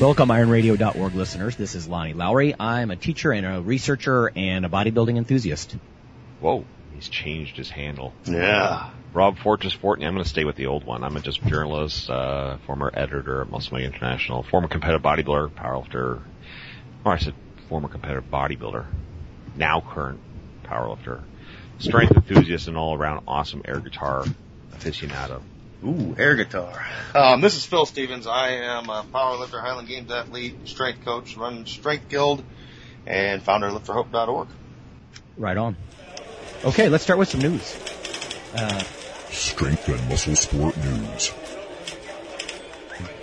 Welcome, ironradio.org listeners. This is Lonnie Lowery. I'm a teacher and a researcher and a bodybuilding enthusiast. Whoa, he's changed his handle. Yeah. Rob Fortress Fortney. I'm going to stay with the old one. I'm a just journalist, uh, former editor at Muscle Media International, former competitive bodybuilder, powerlifter. Or I said former competitive bodybuilder, now current powerlifter, strength enthusiast, and all around awesome air guitar aficionado. Ooh, air guitar. Um, this is Phil Stevens. I am a powerlifter, Highland Games athlete, strength coach, run Strength Guild, and founder of liftforhope.org. Right on. Okay, let's start with some news. Uh, Strength and muscle sport news.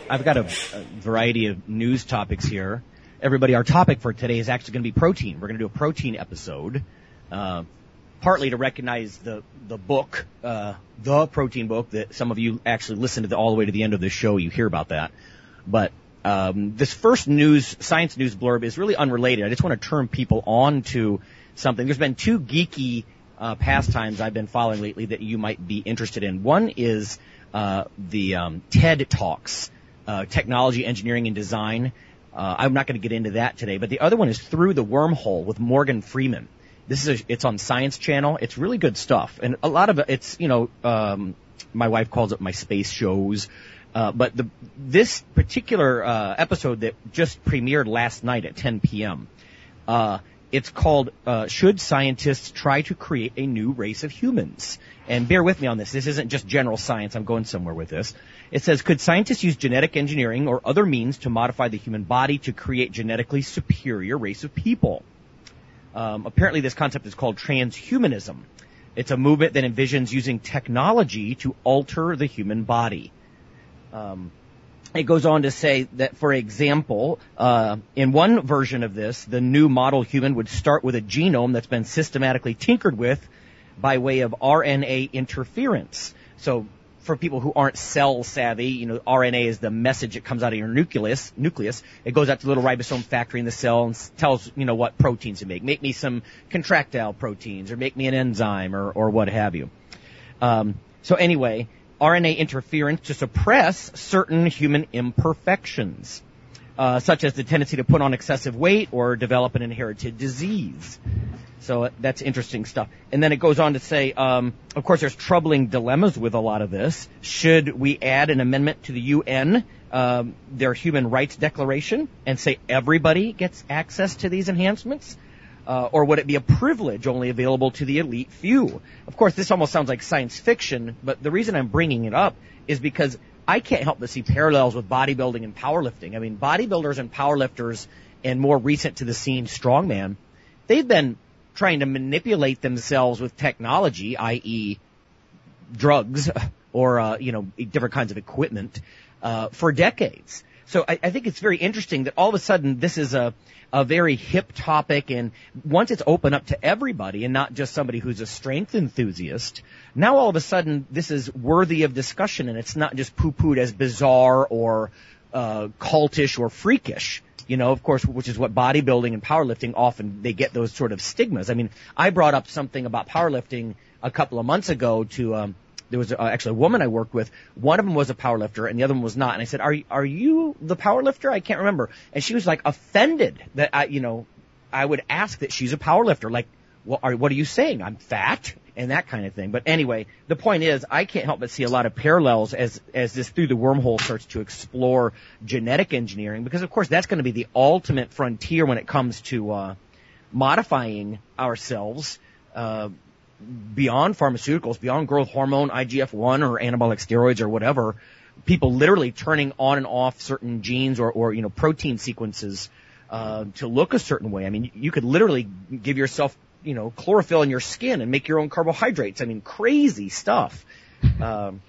I've got a, a, variety of news topics here. Everybody, our topic for today is actually going to be protein. We're going to do a protein episode. Uh, partly to recognize the the book, uh, the protein book that some of you actually listen to the, all the way to the end of the show. You hear about that, but um, this first news, science news blurb is really unrelated. I just want to turn people on to something. There's been two geeky uh, pastimes I've been following lately that you might be interested in. One is uh, the um, TED Talks, uh, technology, engineering, and design. Uh, I'm not going to get into that today, but the other one is Through the Wormhole with Morgan Freeman. This is a, it's on Science Channel. It's really good stuff, and a lot of it, it's you know, um, my wife calls it my space shows. Uh, but the this particular uh, episode that just premiered last night at 10 p.m. Uh, it's called uh, "Should Scientists Try to Create a New Race of Humans?" And bear with me on this. This isn't just general science. I'm going somewhere with this. It says, could scientists use genetic engineering or other means to modify the human body to create genetically superior race of people? Um, apparently, this concept is called transhumanism. It's a movement that envisions using technology to alter the human body. Um, it goes on to say that, for example, uh, in one version of this, the new model human would start with a genome that's been systematically tinkered with by way of RNA interference. So for people who aren't cell savvy, you know, RNA is the message that comes out of your nucleus. Nucleus. It goes out to the little ribosome factory in the cell and tells you know what proteins to make. Make me some contractile proteins, or make me an enzyme, or or what have you. Um, so anyway, RNA interference to suppress certain human imperfections, uh, such as the tendency to put on excessive weight or develop an inherited disease. So uh, that's interesting stuff. And then it goes on to say, um, of course, there's troubling dilemmas with a lot of this. Should we add an amendment to the UN, um, their Human Rights Declaration, and say everybody gets access to these enhancements? Uh, or would it be a privilege only available to the elite few? Of course, this almost sounds like science fiction, but the reason I'm bringing it up is because I can't help but see parallels with bodybuilding and powerlifting. I mean, bodybuilders and powerlifters, and more recent to the scene, strongman, they've been trying to manipulate themselves with technology, i.e., drugs or uh, you know different kinds of equipment uh, for decades. So I, I think it's very interesting that all of a sudden this is a a very hip topic and once it's open up to everybody and not just somebody who's a strength enthusiast, now all of a sudden this is worthy of discussion and it's not just poo-pooed as bizarre or uh, cultish or freakish you know, of course, which is what bodybuilding and powerlifting often they get those sort of stigmas. I mean, I brought up something about powerlifting a couple of months ago to um, there was uh, actually a woman I worked with. One of them was a powerlifter, and the other one was not. And I said, "Are are you the powerlifter?" I can't remember. And she was like offended that I, you know, I would ask that she's a powerlifter. Like, what are what are you saying? I'm fat and that kind of thing. But anyway, the point is, I can't help but see a lot of parallels as as this through the wormhole starts to explore genetic engineering, because of course that's going to be the ultimate frontier when it comes to uh, modifying ourselves. Uh, beyond pharmaceuticals, beyond growth hormone, IGF-1 or anabolic steroids or whatever, people literally turning on and off certain genes or, or you know, protein sequences, uh, to look a certain way. I mean, you could literally give yourself you know, chlorophyll in your skin and make your own carbohydrates. I mean, crazy stuff. Um,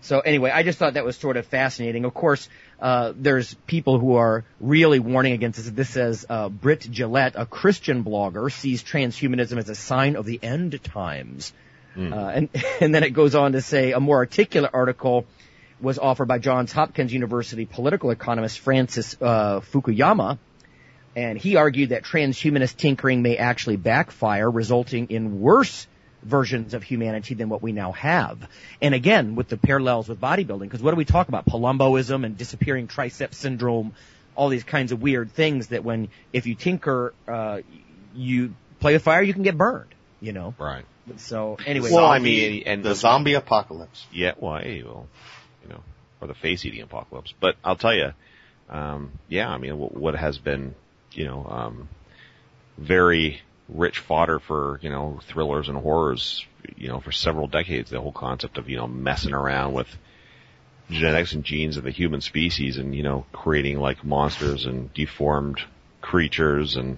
so anyway, I just thought that was sort of fascinating. Of course, uh, there's people who are really warning against this. This says uh, Britt Gillette, a Christian blogger, sees transhumanism as a sign of the end times. Uh, and and then it goes on to say a more articulate article was offered by Johns Hopkins University political economist Francis uh, Fukuyama, and he argued that transhumanist tinkering may actually backfire, resulting in worse versions of humanity than what we now have. And again, with the parallels with bodybuilding, because what do we talk about? Palumboism and disappearing tricep syndrome, all these kinds of weird things that when, if you tinker, uh, you play with fire, you can get burned, you know? Right. So anyway. Well, I mean, and the zombie apocalypse. Yeah, well, hey, well, you know, or the face-eating apocalypse. But I'll tell you, um, yeah, I mean, what, what has been, you know, um, very rich fodder for, you know, thrillers and horrors, you know, for several decades, the whole concept of, you know, messing around with genetics and genes of the human species and, you know, creating like monsters and deformed creatures and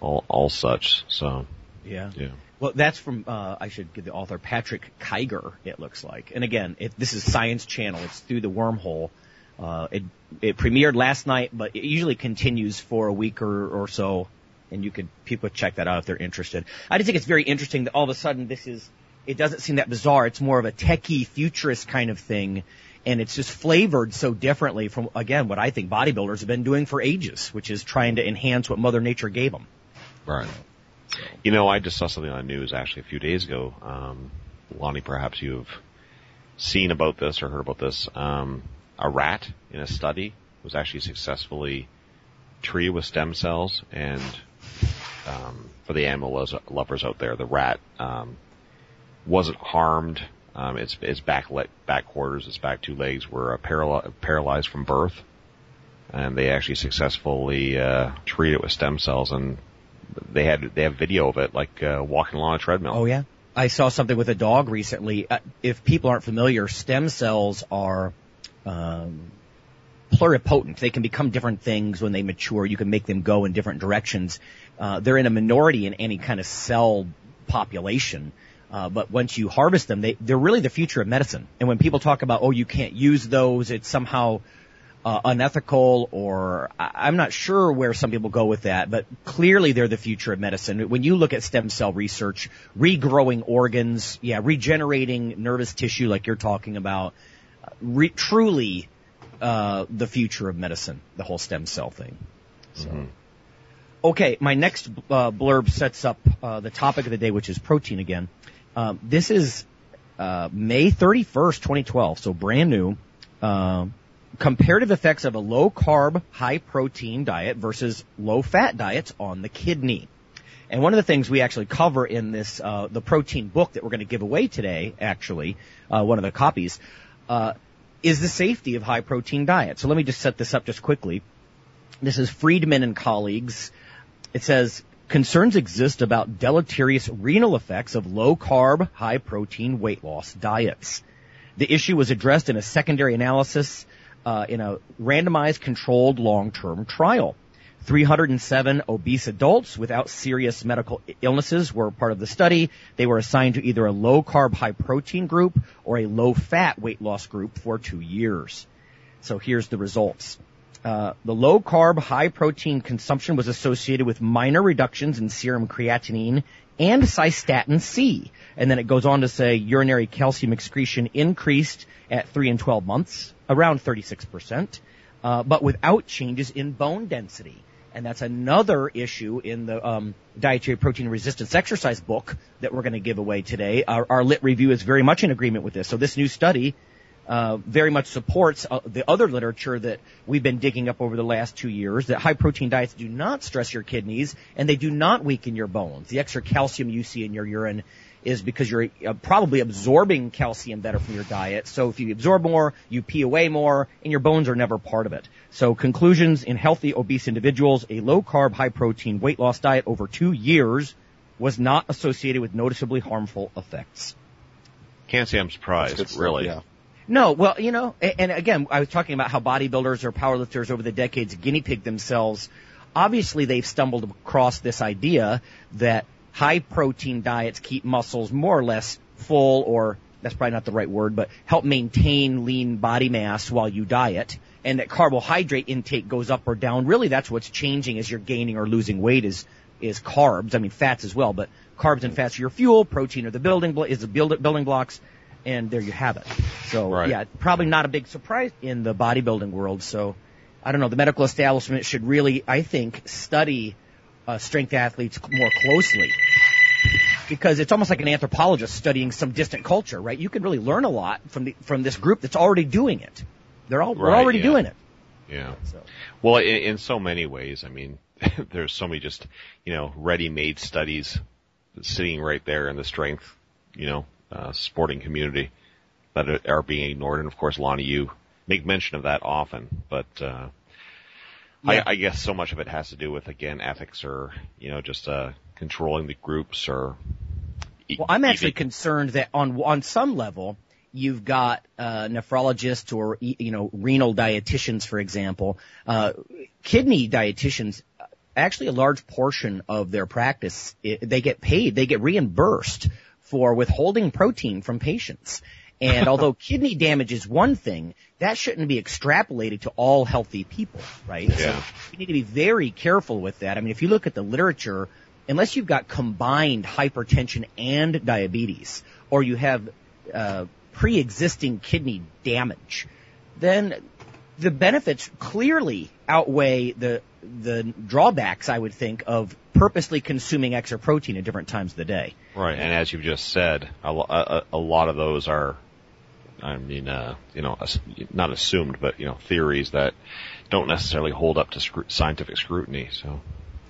all, all such. So, yeah. yeah. Well, that's from, uh, I should give the author Patrick Kiger, it looks like. And again, it, this is Science Channel. It's through the wormhole. Uh, it, it premiered last night, but it usually continues for a week or, or so. And you could, people check that out if they're interested. I just think it's very interesting that all of a sudden this is, it doesn't seem that bizarre. It's more of a techie, futurist kind of thing. And it's just flavored so differently from, again, what I think bodybuilders have been doing for ages, which is trying to enhance what Mother Nature gave them. Right. You know, I just saw something on the news actually a few days ago. Um, Lonnie, perhaps you've seen about this or heard about this. Um, a rat in a study was actually successfully treated with stem cells and um, for the animal lovers out there, the rat um, wasn't harmed. Um, its its back le- back quarters, its back two legs were uh, paral- paralyzed from birth, and they actually successfully uh, treated it with stem cells, and they had they have video of it, like uh, walking along a treadmill. Oh yeah, I saw something with a dog recently. Uh, if people aren't familiar, stem cells are um, pluripotent. They can become different things when they mature. You can make them go in different directions. Uh, they're in a minority in any kind of cell population. Uh, but once you harvest them, they, they're really the future of medicine. And when people talk about, oh, you can't use those, it's somehow uh, unethical or I- I'm not sure where some people go with that, but clearly they're the future of medicine. When you look at stem cell research, regrowing organs, yeah, regenerating nervous tissue like you're talking about, uh, re- truly uh, the future of medicine, the whole stem cell thing. So. Okay, my next uh, blurb sets up uh, the topic of the day, which is protein again. Um, this is uh, May 31st, 2012, so brand new. Uh, comparative effects of a low carb, high protein diet versus low fat diets on the kidney. And one of the things we actually cover in this, uh, the protein book that we're going to give away today, actually, uh, one of the copies, uh, is the safety of high protein diet. So let me just set this up just quickly. This is Friedman and colleagues. It says, concerns exist about deleterious renal effects of low carb, high protein weight loss diets. The issue was addressed in a secondary analysis uh, in a randomized controlled long-term trial. 307 obese adults without serious medical illnesses were part of the study. They were assigned to either a low carb high protein group or a low fat weight loss group for two years. So here's the results. Uh, the low carb high protein consumption was associated with minor reductions in serum creatinine and cystatin C. And then it goes on to say urinary calcium excretion increased at 3 and 12 months, around 36%, uh, but without changes in bone density. And that's another issue in the um, dietary protein resistance exercise book that we're going to give away today. Our, our lit review is very much in agreement with this. So this new study uh, very much supports uh, the other literature that we've been digging up over the last two years that high protein diets do not stress your kidneys and they do not weaken your bones. The extra calcium you see in your urine is because you're uh, probably absorbing calcium better from your diet. So if you absorb more, you pee away more, and your bones are never part of it. So conclusions in healthy obese individuals, a low carb, high protein weight loss diet over two years was not associated with noticeably harmful effects. Can't say I'm surprised, stuff, really. Yeah. No, well, you know, and again, I was talking about how bodybuilders or powerlifters over the decades guinea pig themselves. Obviously, they've stumbled across this idea that high protein diets keep muscles more or less full or that's probably not the right word, but help maintain lean body mass while you diet. and that carbohydrate intake goes up or down. Really, that's what's changing as you're gaining or losing weight is is carbs. I mean, fats as well, but carbs and fats are your fuel. Protein are the building blo- is the build, building blocks, and there you have it. So Right. yeah, probably not a big surprise in the bodybuilding world. So I don't know. The medical establishment should really, I think, study uh, strength athletes more closely because it's almost like an anthropologist studying some distant culture, right? You can really learn a lot from the from this group that's already doing it. They're all we're already yeah. doing it. Yeah. So Well, in, in so many ways, I mean, there's so many just, you know, ready-made studies sitting right there in the strength, you know, uh, sporting community that are, are being ignored. And of course, Lonnie, you make mention of that often, but, uh, Yeah. I, I guess so much of it has to do with, again, ethics or, you know, just, uh, controlling the groups or. e- Well, I'm actually concerned that on on some level, you've got uh, nephrologists or you know renal dietitians, for example, uh, kidney dietitians. Actually, a large portion of their practice, they get paid, they get reimbursed for withholding protein from patients. And although kidney damage is one thing, that shouldn't be extrapolated to all healthy people, right? So Yeah. you need to be very careful with that. I mean, if you look at the literature, unless you've got combined hypertension and diabetes, or you have uh, pre-existing kidney damage, then the benefits clearly outweigh the the drawbacks. I would think of purposely consuming extra protein at different times of the day. Right, and as you've just said, a, a, a lot of those are, I mean, uh, you know, not assumed, but you know, theories that don't necessarily hold up to scru- scientific scrutiny. So,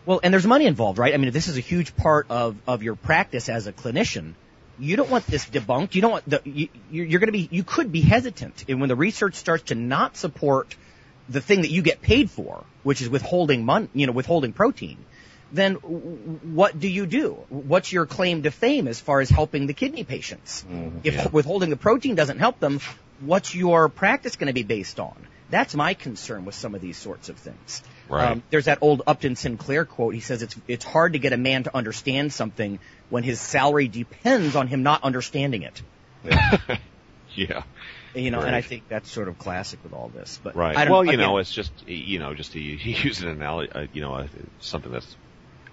Well, and there's money involved, right? I mean, if this is a huge part of, of your practice as a clinician, you don't want this debunked. You don't want the, you, you're, going to be, you could be hesitant. And when the research starts to not support the thing that you get paid for, which is withholding money, you know, withholding protein, then what do you do? What's your claim to fame as far as helping the kidney patients? If Yeah. withholding the protein doesn't help them, what's your practice going to be based on? That's my concern with some of these sorts of things. Right. Um, there's that old Upton Sinclair quote. He says it's it's hard to get a man to understand something when his salary depends on him not understanding it. yeah, You know, and I think that's sort of classic with all this. But right. Well, you again, know, it's just, you know, just to use an analogy, uh, you know, uh, something that's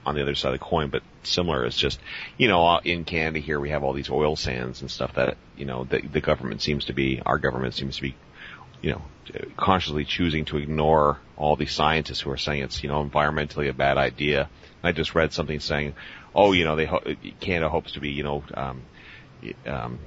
on the other side of the coin, but similar is just, you know, uh, in Canada here we have all these oil sands and stuff that, you know, the, the government seems to be, our government seems to be, you know, consciously choosing to ignore all these scientists who are saying it's, you know, environmentally a bad idea. I just read something saying, oh, you know, they, ho- Canada hopes to be, you know, um, um,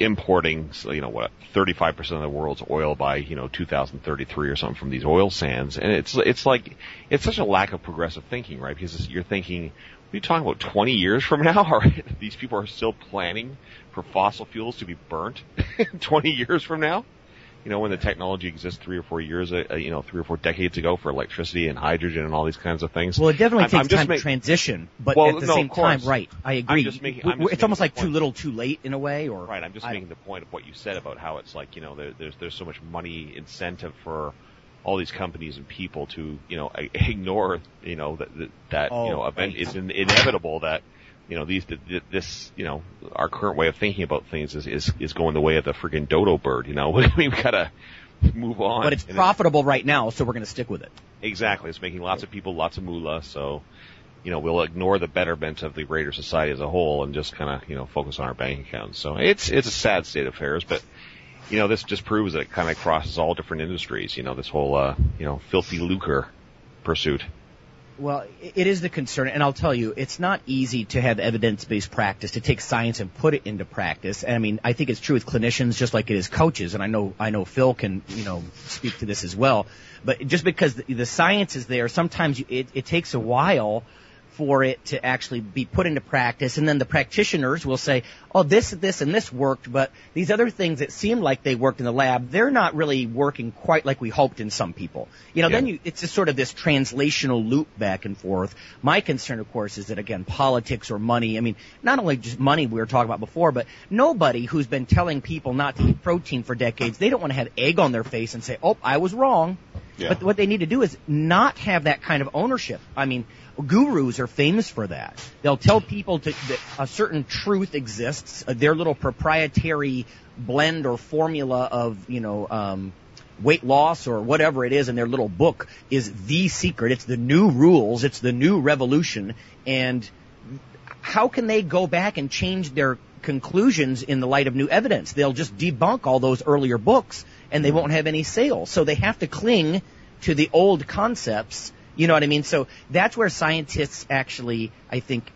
importing, you know, what, 35% of the world's oil by, you know, 2033 or something from these oil sands. And it's, it's like, it's such a lack of progressive thinking, right? Because you're thinking, you talking about 20 years from now? Are these people are still planning for fossil fuels to be burnt 20 years from now? You know, when the technology exists three or four years, uh, you know, three or four decades ago for electricity and hydrogen and all these kinds of things. Well, it definitely I'm- takes I'm time to transition, but Well, at the no, same time, right? I agree. making- W- I'm just it's almost like the too little, too late in a way, or Right. I'm just I making the point of what you said about how it's like, you know, there, there's there's so much money incentive for all these companies and people to, you know, ignore, you know, that that, that Oh, you know, event right. it's in, inevitable that, you know, these th- th- this, you know, our current way of thinking about things is is is going the way of the friggin' dodo bird. You know, I mean, we gotta move on. But it's profitable right now, so we're going to stick with it. Exactly. It's making lots of people lots of moolah, so you know, we'll ignore the betterment of the greater society as a whole and just kind of, you know, focus on our bank accounts. So it's it's a sad state of affairs, but you know, this just proves that it kind of crosses all different industries, you know, this whole uh, you know, filthy lucre pursuit. Well, it is the concern, and I'll tell you, it's not easy to have evidence-based practice, to take science and put it into practice. And I mean, I think it's true with clinicians just like it is coaches, and I know, I know Phil can, you know, speak to this as well. But just because the, the science is there, sometimes it, it takes a while for it to actually be put into practice, and then the practitioners will say, oh, this, this, and this worked, but these other things that seemed like they worked in the lab, they're not really working quite like we hoped in some people. You know, Yeah. then you, it's just sort of this translational loop back and forth. My concern, of course, is that again, politics or money. I mean, not only just money we were talking about before, but nobody who's been telling people not to eat protein for decades, they don't want to have egg on their face and say, oh, I was wrong. Yeah. But what they need to do is not have that kind of ownership. I mean, gurus are famous for that. They'll tell people to, that a certain truth exists, uh, their little proprietary blend or formula of, you know, um, weight loss or whatever it is in their little book is the secret. It's the new rules. It's the new revolution. And how can they go back and change their conclusions in the light of new evidence? They'll just debunk all those earlier books and they won't have any sales. So they have to cling to the old concepts. You know what I mean? So that's where scientists actually, I think,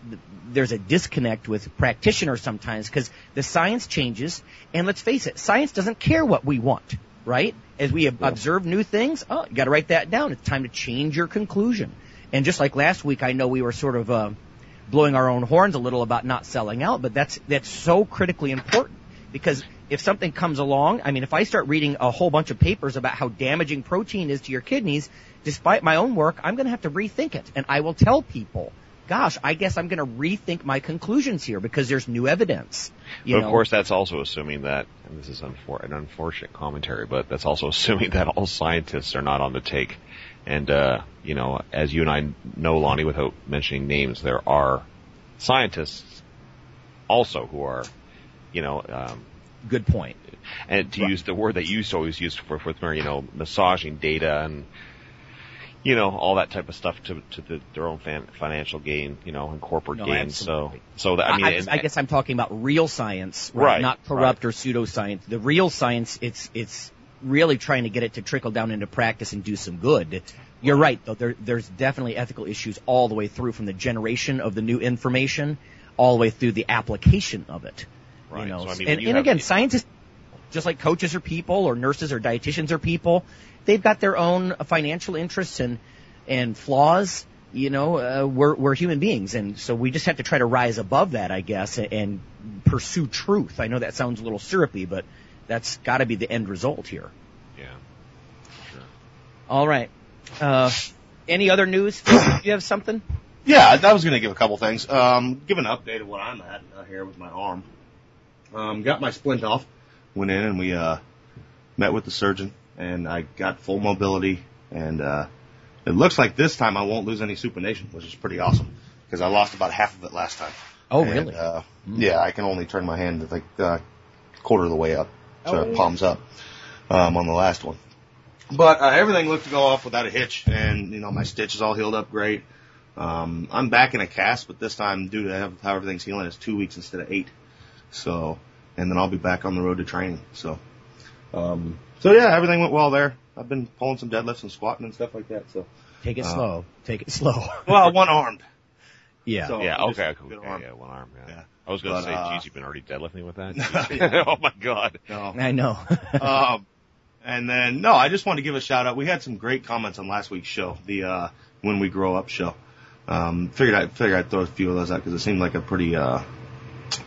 there's a disconnect with practitioners sometimes because the science changes and let's face it, science doesn't care what we want, right? As we ob- observe new things, oh, you gotta write that down. It's time to change your conclusion. And just like last week, I know we were sort of, uh, blowing our own horns a little about not selling out, but that's, that's so critically important because if something comes along, I mean, if I start reading a whole bunch of papers about how damaging protein is to your kidneys, despite my own work, I'm going to have to rethink it. And I will tell people, gosh, I guess I'm going to rethink my conclusions here because there's new evidence. You but know? of course, that's also assuming that, and this is unfor- an unfortunate commentary, but that's also assuming that all scientists are not on the take. And, uh, you know, as you and I know, Lonnie, without mentioning names, there are scientists also who are, you know, um, good point. and to use the word that you used always use for, me, you know, massaging data and, you know, all that type of stuff to, to the, their own fan, financial gain, you know, and corporate No, gain. absolutely. So, so that, I mean, I, and- I guess I'm talking about real science, right? Right, Not corrupt or pseudoscience. The real science, it's it's really trying to get it to trickle down into practice and do some good. You're right, though. There, there's definitely ethical issues all the way through, from the generation of the new information, all the way through the application of it. Right. You know, So, I mean, and, and again, scientists, just like coaches are people, or nurses or dietitians are people, they've got their own financial interests and and flaws. You know, uh, we're we're human beings, and so we just have to try to rise above that, I guess, and, and pursue truth. I know that sounds a little syrupy, but that's got to be the end result here. yeah. Sure. All right. Uh, any other news? You have something? Yeah, I I was going to give a couple things. Um, give an update of what I'm at uh, here with my arm. Um, got my splint off. Went in and we uh, met with the surgeon, and I got full mobility. And uh, it looks like this time I won't lose any supination, which is pretty awesome because I lost about half of it last time. Oh, And, really? Uh, Yeah, I can only turn my hand like uh, quarter of the way up, so Oh. it palms up um, on the last one. But uh, everything looked to go off without a hitch, and you know my stitch is all healed up great. Um, I'm back in a cast, but this time due to how- how everything's healing, it's two weeks instead of eight. So, and then I'll be back on the road to training. So, um, so yeah, everything went well there. I've been pulling some deadlifts and squatting and stuff like that. So, Take it Uh, slow. Take it slow. well, one armed. yeah. So- Yeah, okay, did okay, arm. yeah, one arm, yeah. Yeah. I was gonna But, say, uh, geez, you've been already deadlifting with that? Oh my god. No. I know. um, and then no, I just want to give a shout out. We had some great comments on last week's show, the uh, When We Grow Up show. Um, figured I figured I'd throw a few of those out because it seemed like a pretty uh,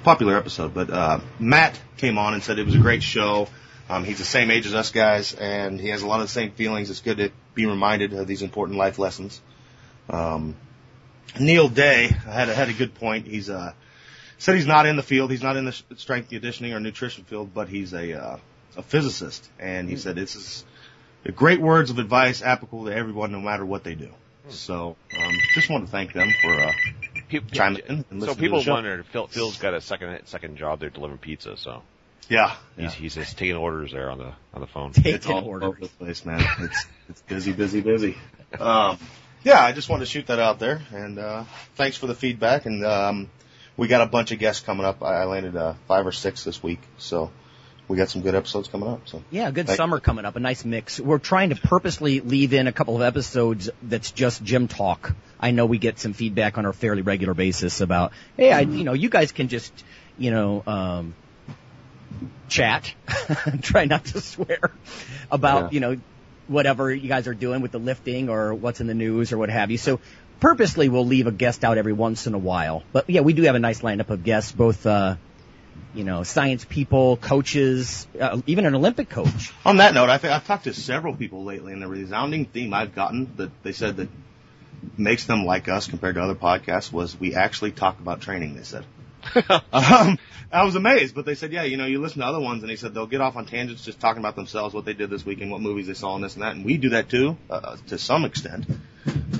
popular episode. But uh, Matt came on and said it was a great show. Um, he's the same age as us guys, and he has a lot of the same feelings. It's good to be reminded of these important life lessons. Um, Neil Day had a, had a good point. He's uh, said he's not in the field. He's not in the strength conditioning or nutrition field, but he's a uh, a physicist, and he said this is great words of advice applicable to everyone, no matter what they do. So, um, just want to thank them for uh, People, chiming in. And so people wonder, Phil, Phil's got a second second job there delivering pizza, so Yeah, he's he's just taking orders there on the on the phone. Take it's all order. over the place, man. It's it's busy, busy, busy. Um, yeah, I just wanted to shoot that out there, and uh, thanks for the feedback. And um, we got a bunch of guests coming up. I I landed uh, five or six this week, so we got some good episodes coming up. So Yeah, good Thank- summer coming up, a nice mix. We're trying to purposely leave in a couple of episodes that's just gym talk. I know we get some feedback on a fairly regular basis about, hey, I, you know, you guys can just, you know, um, chat, try not to swear about, Yeah. you know, whatever you guys are doing with the lifting or what's in the news or what have you. So purposely we'll leave a guest out every once in a while. But yeah, we do have a nice lineup of guests, both, uh, you know, science people, coaches, uh, even an Olympic coach. On that note, I think I've talked to several people lately, and the resounding theme I've gotten that they said that makes them like us compared to other podcasts was we actually talk about training. They said. um, I was amazed, but they said, yeah, you know, you listen to other ones, and they said they'll get off on tangents just talking about themselves, what they did this weekend, what movies they saw, and this and that, and we do that too, uh, to some extent.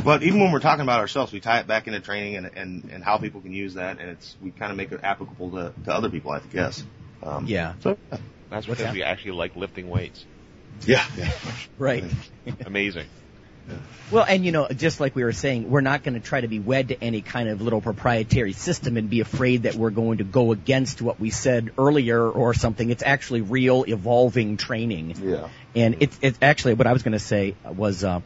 But even when we're talking about ourselves, we tie it back into training and and, and how people can use that, and it's we kind of make it applicable to, to other people, I guess. Um, Yeah. So That's What's because that? we actually like lifting weights. Yeah, yeah. Right. Amazing. Well, and you know, just like we were saying, we're not going to try to be wed to any kind of little proprietary system and be afraid that we're going to go against what we said earlier or something. It's actually real evolving training. Yeah. And it's, it's actually what I was going to say was, uh,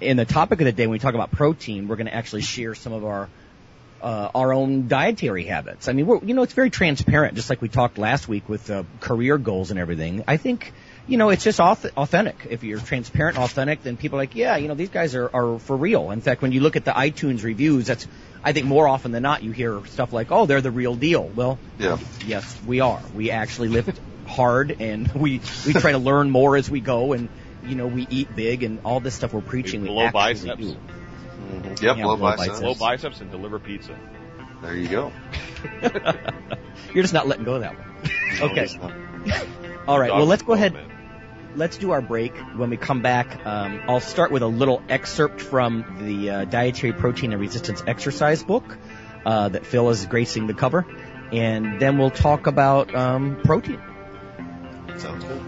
in the topic of the day, when we talk about protein, we're going to actually share some of our, uh, our own dietary habits. I mean, we're, you know, it's very transparent, just like we talked last week with uh, career goals and everything. I think, you know, it's just authentic. If you're transparent and authentic, then people are like, yeah, you know, these guys are, are for real. In fact, when you look at the iTunes reviews, that's, I think more often than not, you hear stuff like, oh, they're the real deal. Well, Yeah. yes, we are. We actually lift hard and we, we try to learn more as we go and, you know, we eat big and all this stuff we're preaching. We Blow actually biceps. do. Yep, Yeah, low blow biceps. biceps. Low biceps and deliver pizza. There you go. You're just not letting go of that one. Okay. No, All right. Well, let's go ahead. Man. Let's do our break. When we come back, um, I'll start with a little excerpt from the uh, Dietary Protein and Resistance Exercise book uh, that Phil is gracing the cover, and then we'll talk about um, protein. Sounds good.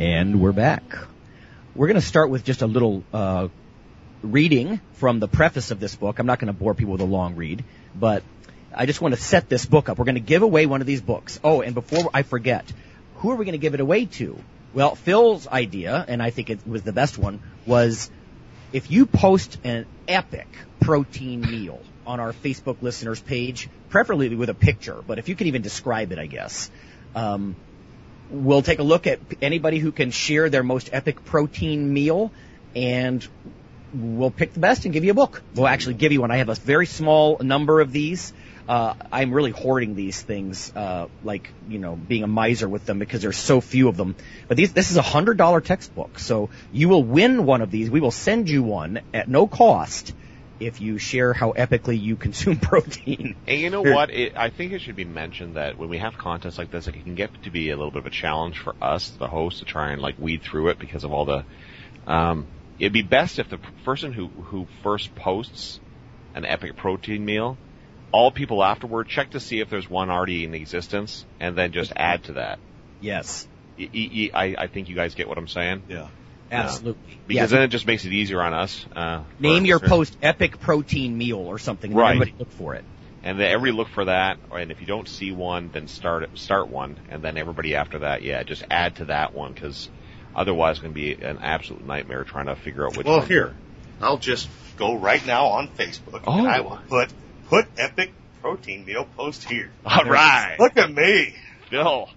And we're back. We're going to start with just a little uh, reading from the preface of this book. I'm not going to bore people with a long read, but I just want to set this book up. We're going to give away one of these books. Oh, and before I forget, who are we going to give it away to? Well, Phil's idea, and I think it was the best one, was if you post an epic protein meal on our Facebook listeners page, preferably with a picture, but if you can even describe it, I guess, um, we'll take a look at anybody who can share their most epic protein meal and we'll pick the best and give you a book. We'll actually give you one. I have a very small number of these. Uh, I'm really hoarding these things, uh, like, you know, being a miser with them because there's so few of them. But these, this is a hundred dollar textbook. So you will win one of these. We will send you one at no cost if you share how epically you consume protein. And you know what? It, I think it should be mentioned that when we have contests like this, it can get to be a little bit of a challenge for us, the host, to try and like weed through it because of all the. Um, it'd be best if the person who who first posts an epic protein meal, all people afterward check to see if there's one already in existence, and then just add to that. Yes, I think you guys get what I'm saying. Yeah. Absolutely. Because Yeah. then it just makes it easier on us. Uh, Name your post epic protein meal or something. and Right. Everybody look for it. and then everybody look for that. And if you don't see one, then start start one, and then everybody after that, yeah, just add to that one because otherwise it's going to be an absolute nightmare trying to figure out which. Well, one. here, I'll just go right now on Facebook Oh. and I will put put epic protein meal post here. All right, Look at me. Phil,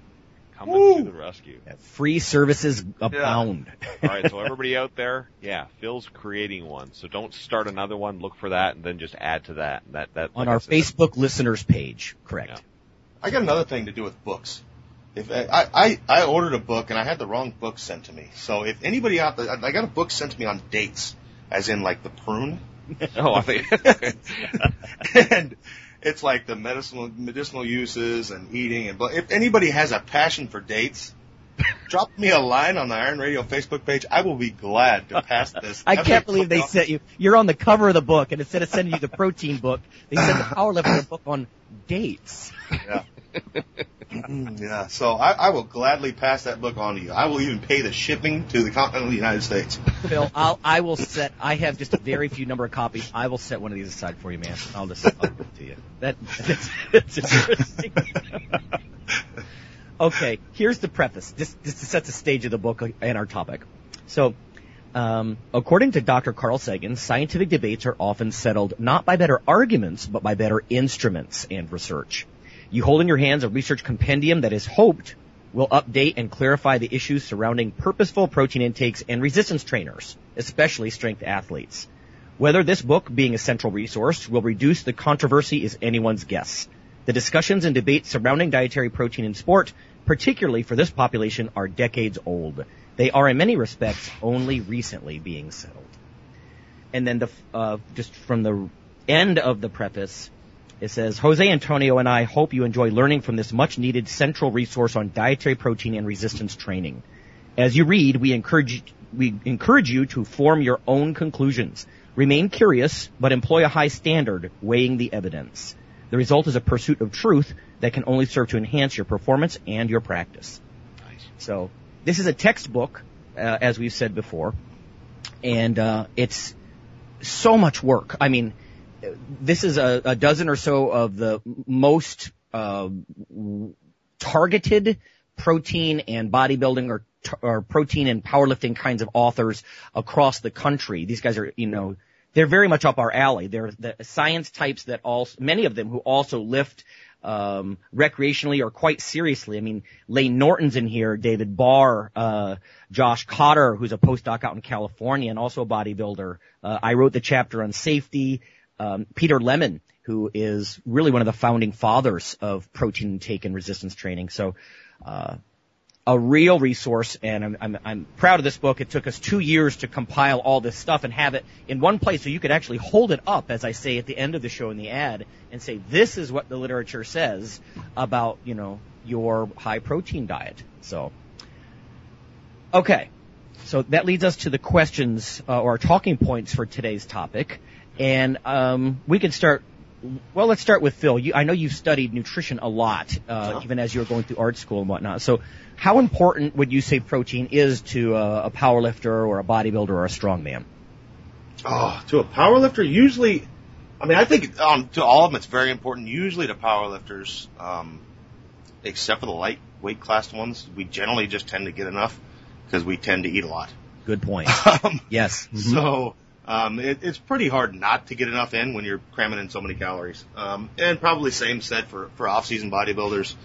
coming Woo. to the rescue. Free services abound. All right, so everybody out there, yeah, Phil's creating one, so don't start another one. Look for that, and then just add to that. That that On like our said, Facebook listeners page, correct. Yeah. I got another thing to do with books. If uh, I, I I ordered a book and I had the wrong book sent to me, so if anybody out there, I got a book sent to me on dates, as in like the prune, Oh, I think. and it's like the medicinal medicinal uses and eating and if anybody has a passion for dates, drop me a line on the Iron Radio Facebook page. I will be glad to pass this. I can't believe they sent you. You're on the cover of the book, and instead of sending you the protein book, they sent the powerlifting book on dates. Yeah. Mm, yeah. So I, I will gladly pass that book on to you. I will even pay the shipping to the continental United States. Phil, I'll, I will set. I have just a very few number of copies. I will set one of these aside for you, man. I'll just I'll give it to you. That that's, that's interesting. okay, here's the preface. Just just to set the stage of the book and our topic. So. Um, according to Dr. Carl Sagan, scientific debates are often settled not by better arguments, but by better instruments and research. You hold in your hands a research compendium that is hoped will update and clarify the issues surrounding purposeful protein intakes and resistance trainers, especially strength athletes. Whether this book, being a central resource, will reduce the controversy is anyone's guess. The discussions and debates surrounding dietary protein in sport, particularly for this population, are decades old. They are in many respects only recently being settled. And then the, uh, just from the end of the preface, it says, Jose Antonio and I hope you enjoy learning from this much needed central resource on dietary protein and resistance training. As you read, we encourage, we encourage you to form your own conclusions. Remain curious, but employ a high standard, weighing the evidence. The result is a pursuit of truth that can only serve to enhance your performance and your practice. So, this is a textbook, uh, as we've said before, and uh, it's so much work. I mean, this is a, a dozen or so of the most uh, targeted protein and bodybuilding or, or protein and powerlifting kinds of authors across the country. These guys are, you know, they're very much up our alley. They're the science types that also, many of them who also lift um, recreationally or quite seriously. I mean, Layne Norton's in here, David Barr, uh, Josh Cotter, who's a postdoc out in California and also a bodybuilder. Uh, I wrote the chapter on safety. Um, Peter Lemon, who is really one of the founding fathers of protein intake and resistance training. So, uh, a real resource, and I'm, I'm, I'm proud of this book. It took us two years to compile all this stuff and have it in one place so you could actually hold it up, as I say at the end of the show in the ad, and say, this is what the literature says about, you know, your high protein diet. So, okay. So that leads us to the questions, uh, or talking points for today's topic. And, um, we can start well, let's start with Phil. You, I know you've studied nutrition a lot, uh, even as you were going through art school and whatnot. So, how important would you say protein is to a, a power lifter or a bodybuilder or a strongman? Oh, to a power lifter, usually, I mean, I think um, to all of them it's very important. Usually to power lifters, um, except for the lightweight class ones, we generally just tend to get enough because we tend to eat a lot. Good point. Um, yes. So um, it, it's pretty hard not to get enough in when you're cramming in so many calories. Um, and probably same said for for off-season bodybuilders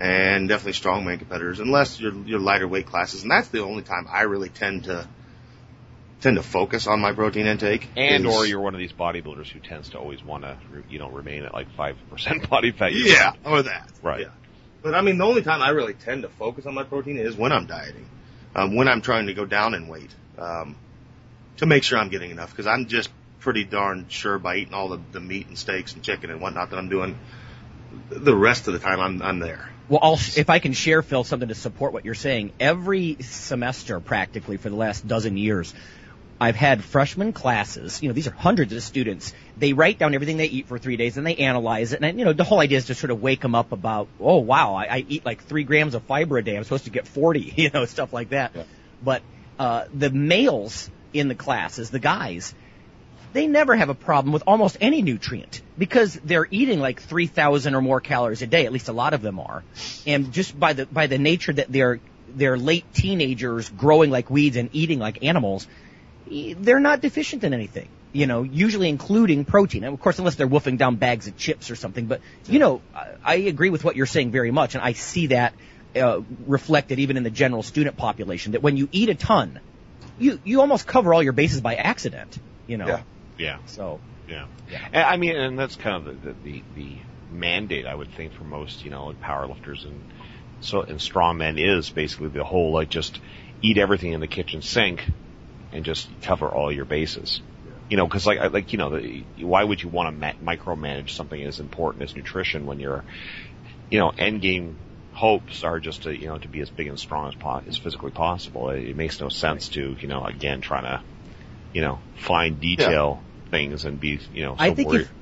and definitely strongman competitors, unless you're you're lighter weight classes. And that's the only time I really tend to tend to focus on my protein intake. And is- or you're one of these bodybuilders who tends to always want to, you know, remain at like five percent body fat. yeah, or that Right. Yeah. But I mean, the only time I really tend to focus on my protein is when I'm dieting, um, when I'm trying to go down in weight, um, to make sure I'm getting enough. Because I'm just pretty darn sure by eating all the, the meat and steaks and chicken and whatnot that I'm doing, the rest of the time I'm I'm there. Well, I'll, if I can share, Phil, something to support what you're saying. Every semester, practically for the last dozen years, I've had freshman classes. You know, these are hundreds of students. They write down everything they eat for three days and they analyze it. And you know, the whole idea is to sort of wake them up about, oh wow, I, I eat like three grams of fiber a day. I'm supposed to get 40. You know, stuff like that. But uh, the males in the classes, the guys, they never have a problem with almost any nutrient because they're eating like 3,000 or more calories a day. At least a lot of them are. And just by the, by the nature that they're, they're late teenagers growing like weeds and eating like animals, they're not deficient in anything. You know, usually including protein. And of course, unless they're wolfing down bags of chips or something. But, you know, I, I agree with what you're saying very much. And I see that, uh, reflected even in the general student population that when you eat a ton, you, you almost cover all your bases by accident. You know? Yeah. Yeah. So, Yeah. Yeah. I mean, and that's kind of the, the, the, the mandate, I would think, for most, you know, powerlifters and so and strongman is basically the whole like just eat everything in the kitchen sink and just cover all your bases. You know, because like like you know, the, why would you want to ma- micromanage something as important as nutrition when you're, you know, end game hopes are just to you know to be as big and strong as po- as physically possible. It, it makes no sense to you know again trying to, you know, fine detail things and be you know. So I think worried. if,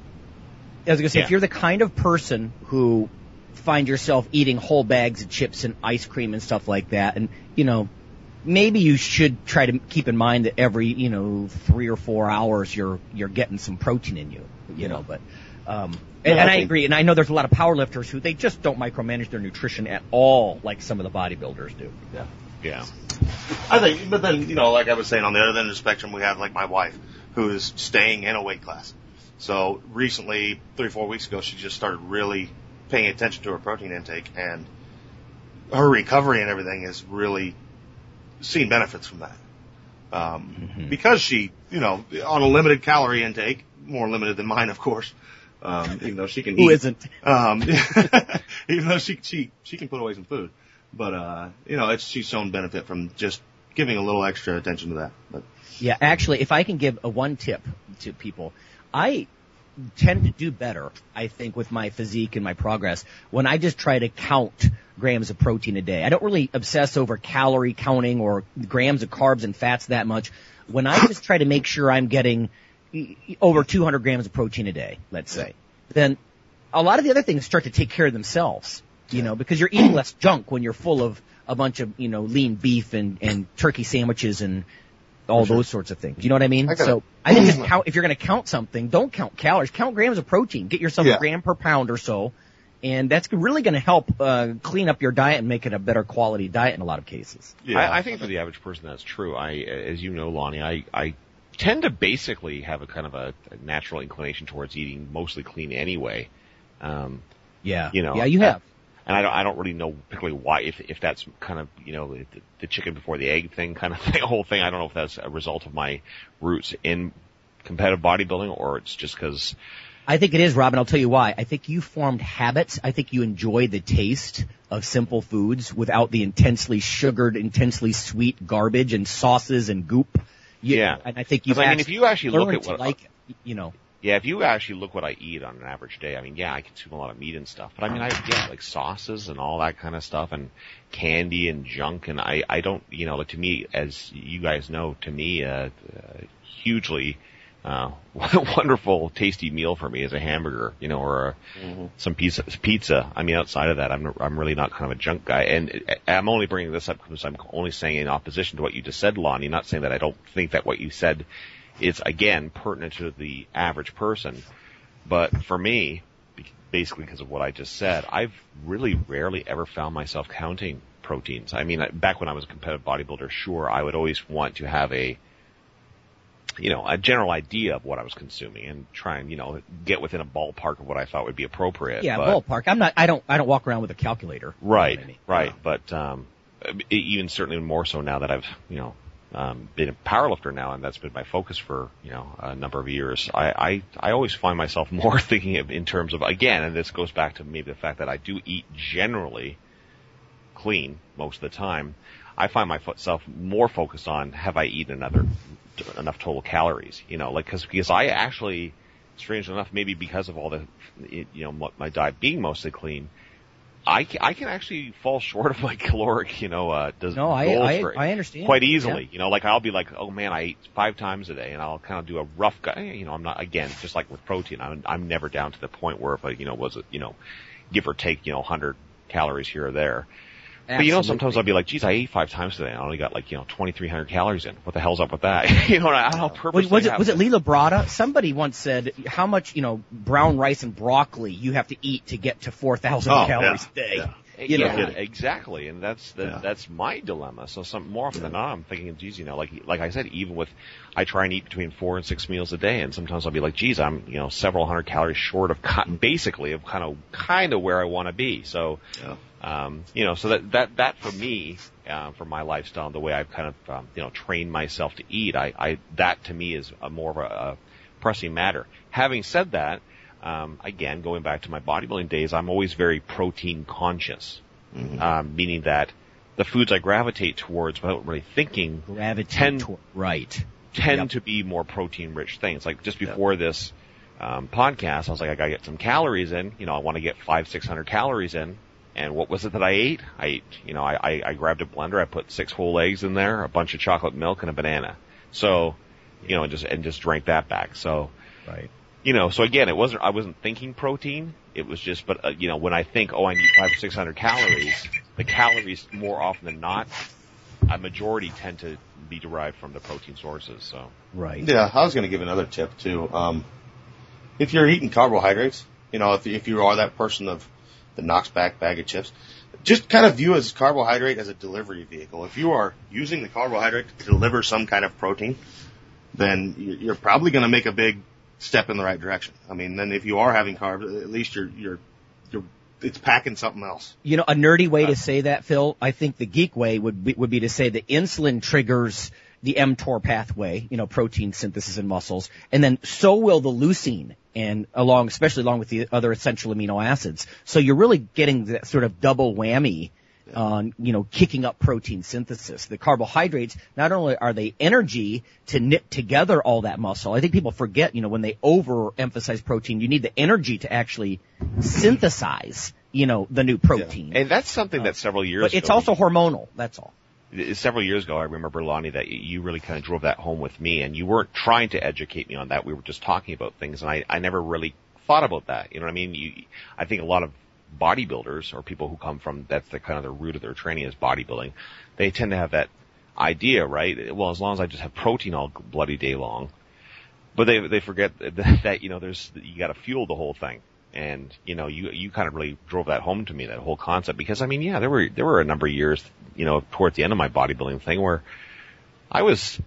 I was gonna say, if you're the kind of person who find yourself eating whole bags of chips and ice cream and stuff like that, and you know, maybe you should try to keep in mind that every you know three or four hours you're you're getting some protein in you, you know. But um, and, Yeah, I and I think- agree, and I know there's a lot of powerlifters who they just don't micromanage their nutrition at all, like some of the bodybuilders do. Yeah. yeah. I think, but then, you know, like I was saying, on the other end of the spectrum, we have like my wife, who is staying in a weight class. So recently, three, four weeks ago, she just started really paying attention to her protein intake and her recovery and everything is really seeing benefits from that. Um, because she, you know, on a limited calorie intake, more limited than mine, of course, um, even though she can Who eat. isn't? Um, even though she, she, she can put away some food. But, uh, you know, it's, she's shown benefit from just giving a little extra attention to that. But, Yeah, actually, if I can give a one tip to people, I tend to do better, I think, with my physique and my progress when I just try to count grams of protein a day. I don't really obsess over calorie counting or grams of carbs and fats that much. When I just try to make sure I'm getting over 200 grams of protein a day, let's say, then a lot of the other things start to take care of themselves, you know, because you're eating less junk when you're full of a bunch of, you know, lean beef and, and turkey sandwiches and all those sorts of things. You know what I mean? I so I think just count, if you're going to count something, don't count calories, count grams of protein. Get yourself Yeah. a gram per pound or so. And that's really going to help, uh, clean up your diet and make it a better quality diet in a lot of cases. Yeah, I, I think for the average person that's true. I, as you know, Lonnie, I, I tend to basically have a kind of a, a natural inclination towards eating mostly clean anyway. Um, Yeah. You know, Yeah, you uh, have. and I don't, I don't really know particularly why, if, if that's kind of, you know, the, the chicken before the egg thing kind of thing, whole thing. I don't know if that's a result of my roots in competitive bodybuilding or it's just because, I think it is, Robin. I'll tell you why. I think you formed habits. I think you enjoy the taste of simple foods without the intensely sugared, intensely sweet garbage and sauces and goop. You- Yeah. And I think you. 'Cause, I mean, if you actually look at to what- like, you know, yeah, if you actually look what I eat on an average day, I mean, yeah, I consume a lot of meat and stuff, but I mean, I yeah, like sauces and all that kind of stuff and candy and junk, and I, I don't, you know, like to me, as you guys know, to me, uh, uh hugely, uh, wonderful, tasty meal for me is a hamburger, you know, or a, some pizza, pizza. I mean, outside of that, I'm, I'm really not kind of a junk guy, and I'm only bringing this up because I'm only saying in opposition to what you just said, Lonnie, not saying that I don't think that what you said is again pertinent to the average person. But for me, basically because of what I just said, I've really rarely ever found myself counting proteins. I mean, back when I was a competitive bodybuilder, sure, I would always want to have a, you know, a general idea of what I was consuming and try and, you know, get within a ballpark of what I thought would be appropriate. yeah, but, ballpark. I'm not. I don't. I don't walk around with a calculator. You know Right, I mean? right. But um, even certainly more so now that I've you know um, been a powerlifter now, and that's been my focus for you know a number of years. I I, I always find myself more thinking of in terms of again, and this goes back to maybe the fact that I do eat generally clean most of the time. I find myself more focused on have I eaten another enough total calories, you know, like because because I actually, strangely enough, maybe because of all the, you know, my- my diet being mostly clean, I can, I can actually fall short of my caloric, you know, uh, does No, I goals I, I understand quite easily. You know, like I'll be like, oh man, I ate five times a day, and I'll kind of do a rough guy. You know, I'm not again just like with protein. I'm I'm never down to the point where if I, you know, was it, you know, give or take, you know, 100 calories here or there. But you know, sometimes I'll be like, geez, I ate five times today. and I only got like, you know, 2,300 calories in. What the hell's up with that? you know, I- I'll purposely Was, was it was it Lila Brada? Somebody once said how much you know brown rice and broccoli you have to eat to get to four thousand Oh, calories yeah, a day. yeah. You know, yeah, exactly, and that's the, Yeah. that's my dilemma. So some more often than not, I'm thinking, geez, you know, like like I said, even with I try and eat between four and six meals a day, and sometimes I'll be like, geez, I'm you know several hundred calories short of ki- basically of kind of kind of where I want to be. So, Yeah. um, you know, so that that that for me, uh, for my lifestyle, and the way I've kind of um, you know trained myself to eat, I, I that to me is a more of a, a pressing matter. Having said that, um, again, going back to my bodybuilding days, I'm always very protein conscious. um, meaning that the foods I gravitate towards without really thinking Gravitate Tend- toward- right. tend Yep. to be more protein rich things. Like just before this um, podcast, I was like, I gotta get some calories in. You know, I want to get five, six hundred calories in. And what was it that I ate? I ate, you know, I, I, I grabbed a blender, I put six whole eggs in there, a bunch of chocolate milk, and a banana. So, you know, and just and just drank that back. So, Right. You know, so again, it wasn't I wasn't thinking protein. It was just, but uh, you know, when I think, oh, I need five or six hundred calories, the calories more often than not, a majority tend to be derived from the protein sources. So. Right. Yeah, I was going to give another tip too. Um, if you're eating carbohydrates, you know, if, if you are that person of the knocks back bag of chips, just kind of view as carbohydrate as a delivery vehicle. If you are using the carbohydrate to deliver some kind of protein, then you- you're probably going to make a big step in the right direction. I mean, then if you are having carbs, at least you're you're you're it's packing something else. You know, a nerdy way to uh, say that, Phil, I think the geek way would be, would be to say that insulin triggers the mTOR pathway, you know, protein synthesis in muscles, and then so will the leucine and along, especially along with the other essential amino acids. So you're really getting that sort of double whammy on, you know, kicking up protein synthesis. The carbohydrates, not only are they energy to knit together all that muscle, I think people forget, you know, when they overemphasize protein, you need the energy to actually synthesize, you know, the new protein. And that's something that uh, several years ago But it's also hormonal, that's all. several years ago, I remember Lonnie that you really kind of drove that home with me, and you weren't trying to educate me on that. We were just talking about things, and I, I never really thought about that. You know what I mean? You, I think a lot of bodybuilders or people who come from that's the kind of the root of their training is bodybuilding. They tend to have that idea, right? Well, as long as I just have protein all bloody day long, but they they forget that, you know there's you got to fuel the whole thing. And you know, you you kind of really drove that home to me that whole concept because I mean, yeah, there were there were a number of years, you know, towards the end of my bodybuilding thing where I was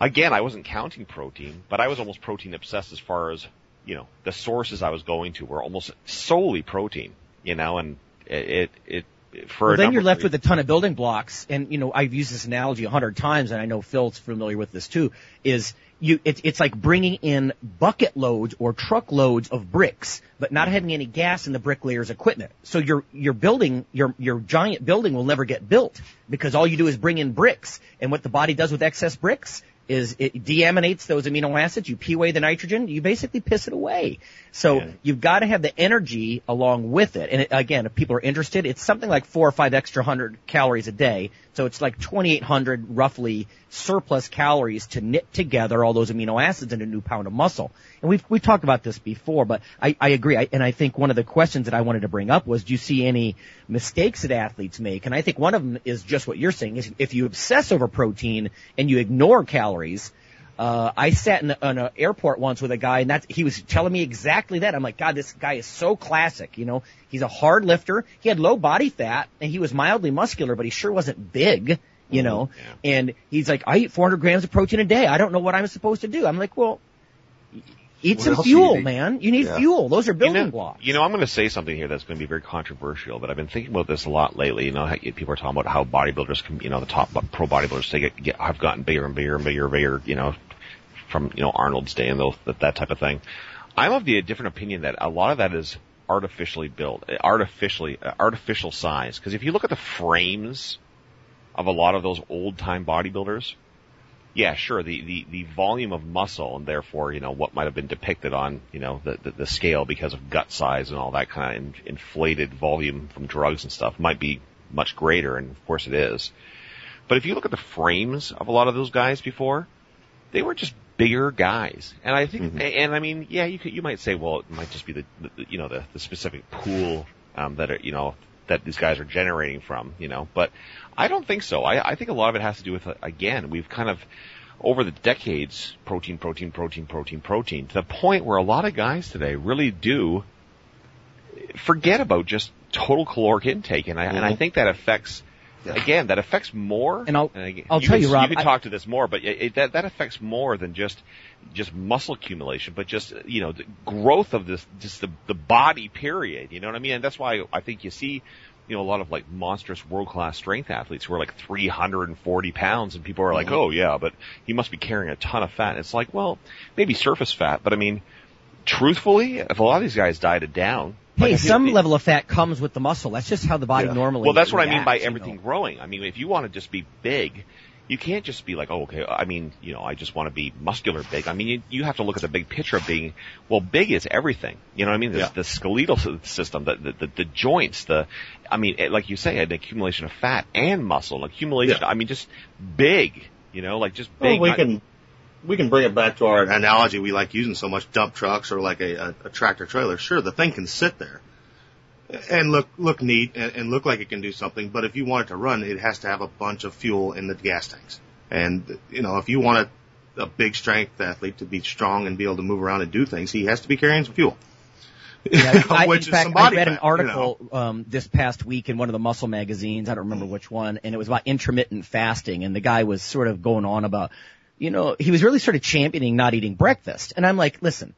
again, I wasn't counting protein, but I was almost protein obsessed as far as you know the sources I was going to were almost solely protein, you know, and it it, it for Well, then you're left with a ton of building blocks, and you know I've used this analogy a hundred times, and I know Phil's familiar with this too. Is you it's it's like bringing in bucket loads or truck loads of bricks, but not having any gas in the bricklayer's equipment. So your your building your your giant building will never get built because all you do is bring in bricks, and what the body does with excess bricks is it deaminates those amino acids. You pee away the nitrogen. You basically piss it away. So Yeah. you've got to have the energy along with it. And it, again, if people are interested, it's something like four or five extra hundred calories a day. So it's like 2,800 roughly surplus calories to knit together all those amino acids in a new pound of muscle. And we've, we've talked about this before, but I, I agree. I, and I think one of the questions that I wanted to bring up was, do you see any mistakes that athletes make? And I think one of them is just what you're saying is if you obsess over protein and you ignore calories, uh, I sat in, an airport once with a guy, and that's he was telling me exactly that. I'm like, God, this guy is so classic. You know, he's a hard lifter. He had low body fat, and he was mildly muscular, but he sure wasn't big. You know, and he's like, I eat 400 grams of protein a day. I don't know what I'm supposed to do. I'm like, well, eat What some do you fuel, man. You need Yeah. fuel. Those are building you know, blocks. You know, I'm going to say something here that's going to be very controversial, but I've been thinking about this a lot lately. You know, how people are talking about how bodybuilders can, you know, the top pro bodybuilders, they get, get have gotten bigger and bigger and bigger and bigger, you know, from, you know, Arnold's day and those, that, that type of thing. I'm of the different opinion that a lot of that is artificially built, artificially, uh, artificial size. Because if you look at the frames of a lot of those old time bodybuilders, yeah, sure. The, the, the volume of muscle and therefore, you know, what might have been depicted on, you know, the, the, the scale because of gut size and all that kind of in, inflated volume from drugs and stuff might be much greater, and of course it is. But if you look at the frames of a lot of those guys before, they were just bigger guys. And I think, and I mean, yeah, you could, you might say, well, it might just be the, the you know, the, the specific pool, um, that are, you know, that these guys are generating from, you know, but I don't think so. I, I think a lot of it has to do with, uh, again, we've kind of, over the decades, protein, protein, protein, protein, protein, to the point where a lot of guys today really do forget about just total caloric intake. And I, and I think that affects, again, that affects more. And I'll- again, I'll tell can- you, Rob, You can I- talk to this more, but it, it, that, that affects more than just, just muscle accumulation, but just, you know, the growth of this, just the, the body period. You know what I mean? And that's why I think you see, you know, a lot of like monstrous world class strength athletes who are like 340 pounds and people are like, mm-hmm. oh yeah, but he must be carrying a ton of fat. And it's like, well, maybe surface fat, but I mean, truthfully, if a lot of these guys dieted down, Hey, Like, some it- level of fat comes with the muscle. That's just how the body Yeah. normally. Well, that's what I mean by reacts, you everything know. growing. I mean, if you want to just be big, you can't just be like, oh, okay. I mean, you know, I just want to be muscular big. I mean, you, you have to look at the big picture of being, well, big is everything. You know what I mean? The, Yeah. the skeletal system, the, the, the, the joints, the, I mean, eh, like you say, an accumulation of fat and muscle, an accumulation, Yeah. I mean, just big, you know, like just Well, big. we not- can we can bring it back to our analogy we like using so much: dump trucks or like a, a, a tractor trailer. Sure, the thing can sit there and look look neat and, and look like it can do something, but if you want it to run, it has to have a bunch of fuel in the gas tanks. And you know, if you want a, a big strength athlete to be strong and be able to move around and do things, he has to be carrying some fuel. Yeah, I, in fact, I read an fat, you article um, this past week in one of the muscle magazines. I don't remember which one, and it was about intermittent fasting. And the guy was sort of going on about, you know, he was really sort of championing not eating breakfast. And I'm like, listen,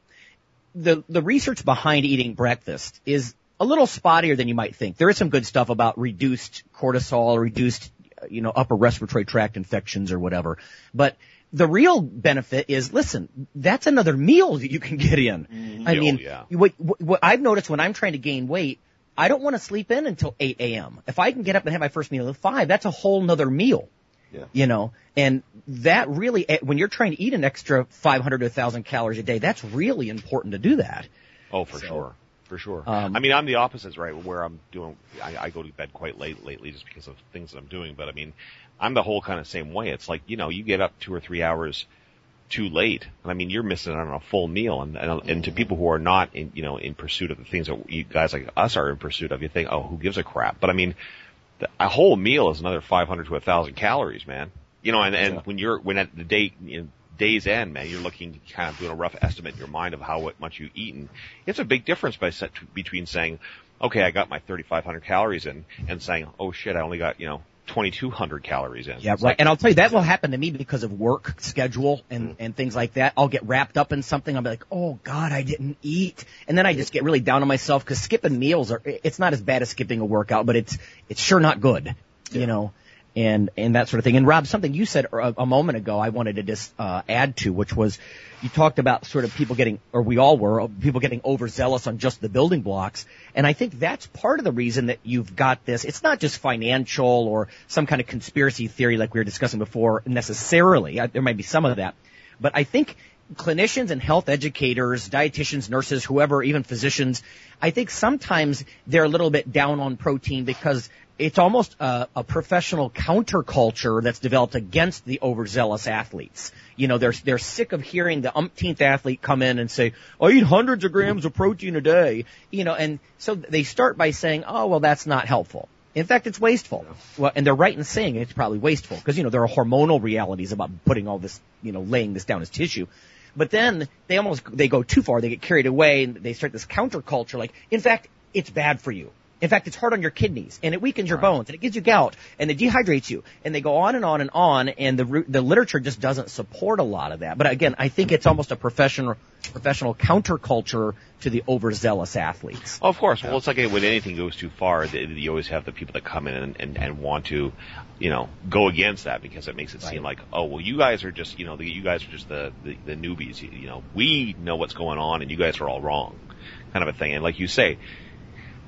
the the research behind eating breakfast is a little spottier than you might think. There is some good stuff about reduced cortisol, reduced, uh, you know, upper respiratory tract infections or whatever. But the real benefit is, listen, that's another meal that you can get in. I Oh, mean, yeah. what, what, what I've noticed when I'm trying to gain weight, I don't want to sleep in until 8 a.m. If I can get up and have my first meal at 5, that's a whole nother meal. Yeah. You know, and that really, eh, when you're trying to eat an extra 500 to 1,000 calories a day, that's really important to do that. Oh, for So, sure. For sure. um, I mean, I'm the opposite, right? Where I'm doing, I, I go to bed quite late lately just because of things that I'm doing. But I mean, I'm the whole kind of same way. It's like, you know, you get up two or three hours too late. And I mean, you're missing out on a full meal. And, and, and to people who are not in, you know, in pursuit of the things that you guys like us are in pursuit of, you think, oh, who gives a crap? But I mean, a whole meal is another 500 to a 1,000 calories, man. You know, and, and when you're, when at the day, you know, day's end, man, you're looking, kind of doing a rough estimate in your mind of how much you've eaten. It's a big difference by set, between saying, okay, I got my 3,500 calories in, and saying, oh shit, I only got, you know, 2,200 calories in. Yeah, right. like- and I'll tell you, that will happen to me because of work schedule and, mm. and things like that. I'll get wrapped up in something. I'll be like, oh God, I didn't eat. And then I just get really down on myself because skipping meals are, it's not as bad as skipping a workout, but it's, it's sure not good, you know, and, and that sort of thing. And Rob, something you said a, a moment ago, I wanted to just, uh, add to, which was you talked about sort of people getting, or we all were, people getting overzealous on just the building blocks. And I think that's part of the reason that you've got this. It's not just financial or some kind of conspiracy theory like we were discussing before necessarily. I, there might be some of that. But I think clinicians and health educators, dietitians, nurses, whoever, even physicians, I think sometimes they're a little bit down on protein because it's almost a, a professional counterculture that's developed against the overzealous athletes. You know, they're, they're sick of hearing the umpteenth athlete come in and say, I eat hundreds of grams of protein a day. You know, and so they start by saying, oh, well, that's not helpful. In fact, it's wasteful. Well, and they're right in saying it's probably wasteful because, you know, there are hormonal realities about putting all this, you know, laying this down as tissue. But then they almost, they go too far. They get carried away and they start this counterculture like, in fact, it's bad for you. In fact, it's hard on your kidneys and it weakens your bones and it gives you gout and it dehydrates you and they go on and on and on and the the literature just doesn't support a lot of that. But again, I think it's almost a professional professional counterculture to the overzealous athletes. Oh, of course. Well, it's like when anything goes too far, you always have the people that come in and, and, and want to, you know, go against that because it makes it seem like, oh, well, you guys are just, you know, the, you guys are just the, the, the newbies. You know, we know what's going on and you guys are all wrong, kind of a thing. And like you say,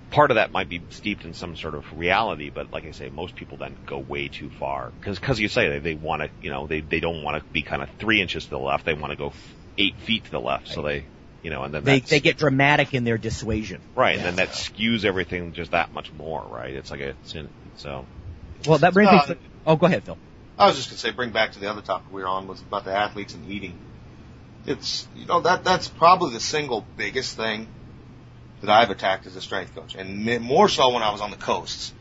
part of that might be steeped in some sort of reality, but like I say, most people then go way too far because because you say they, they want to, you know, they they don't want to be kind of three inches to the left. They want to go f- eight feet to the left. So they, you know, and then They they get dramatic in their dissuasion. Right, and then that skews everything just that much more, right? It's like a it's in, so. Well, that brings No, me. To, uh, oh, go ahead, Phil. I was just gonna say, bring back to the other topic we were on was about the athletes and eating. It's you know that that's probably the single biggest thing that I've attacked as a strength coach, and more so when I was on the coasts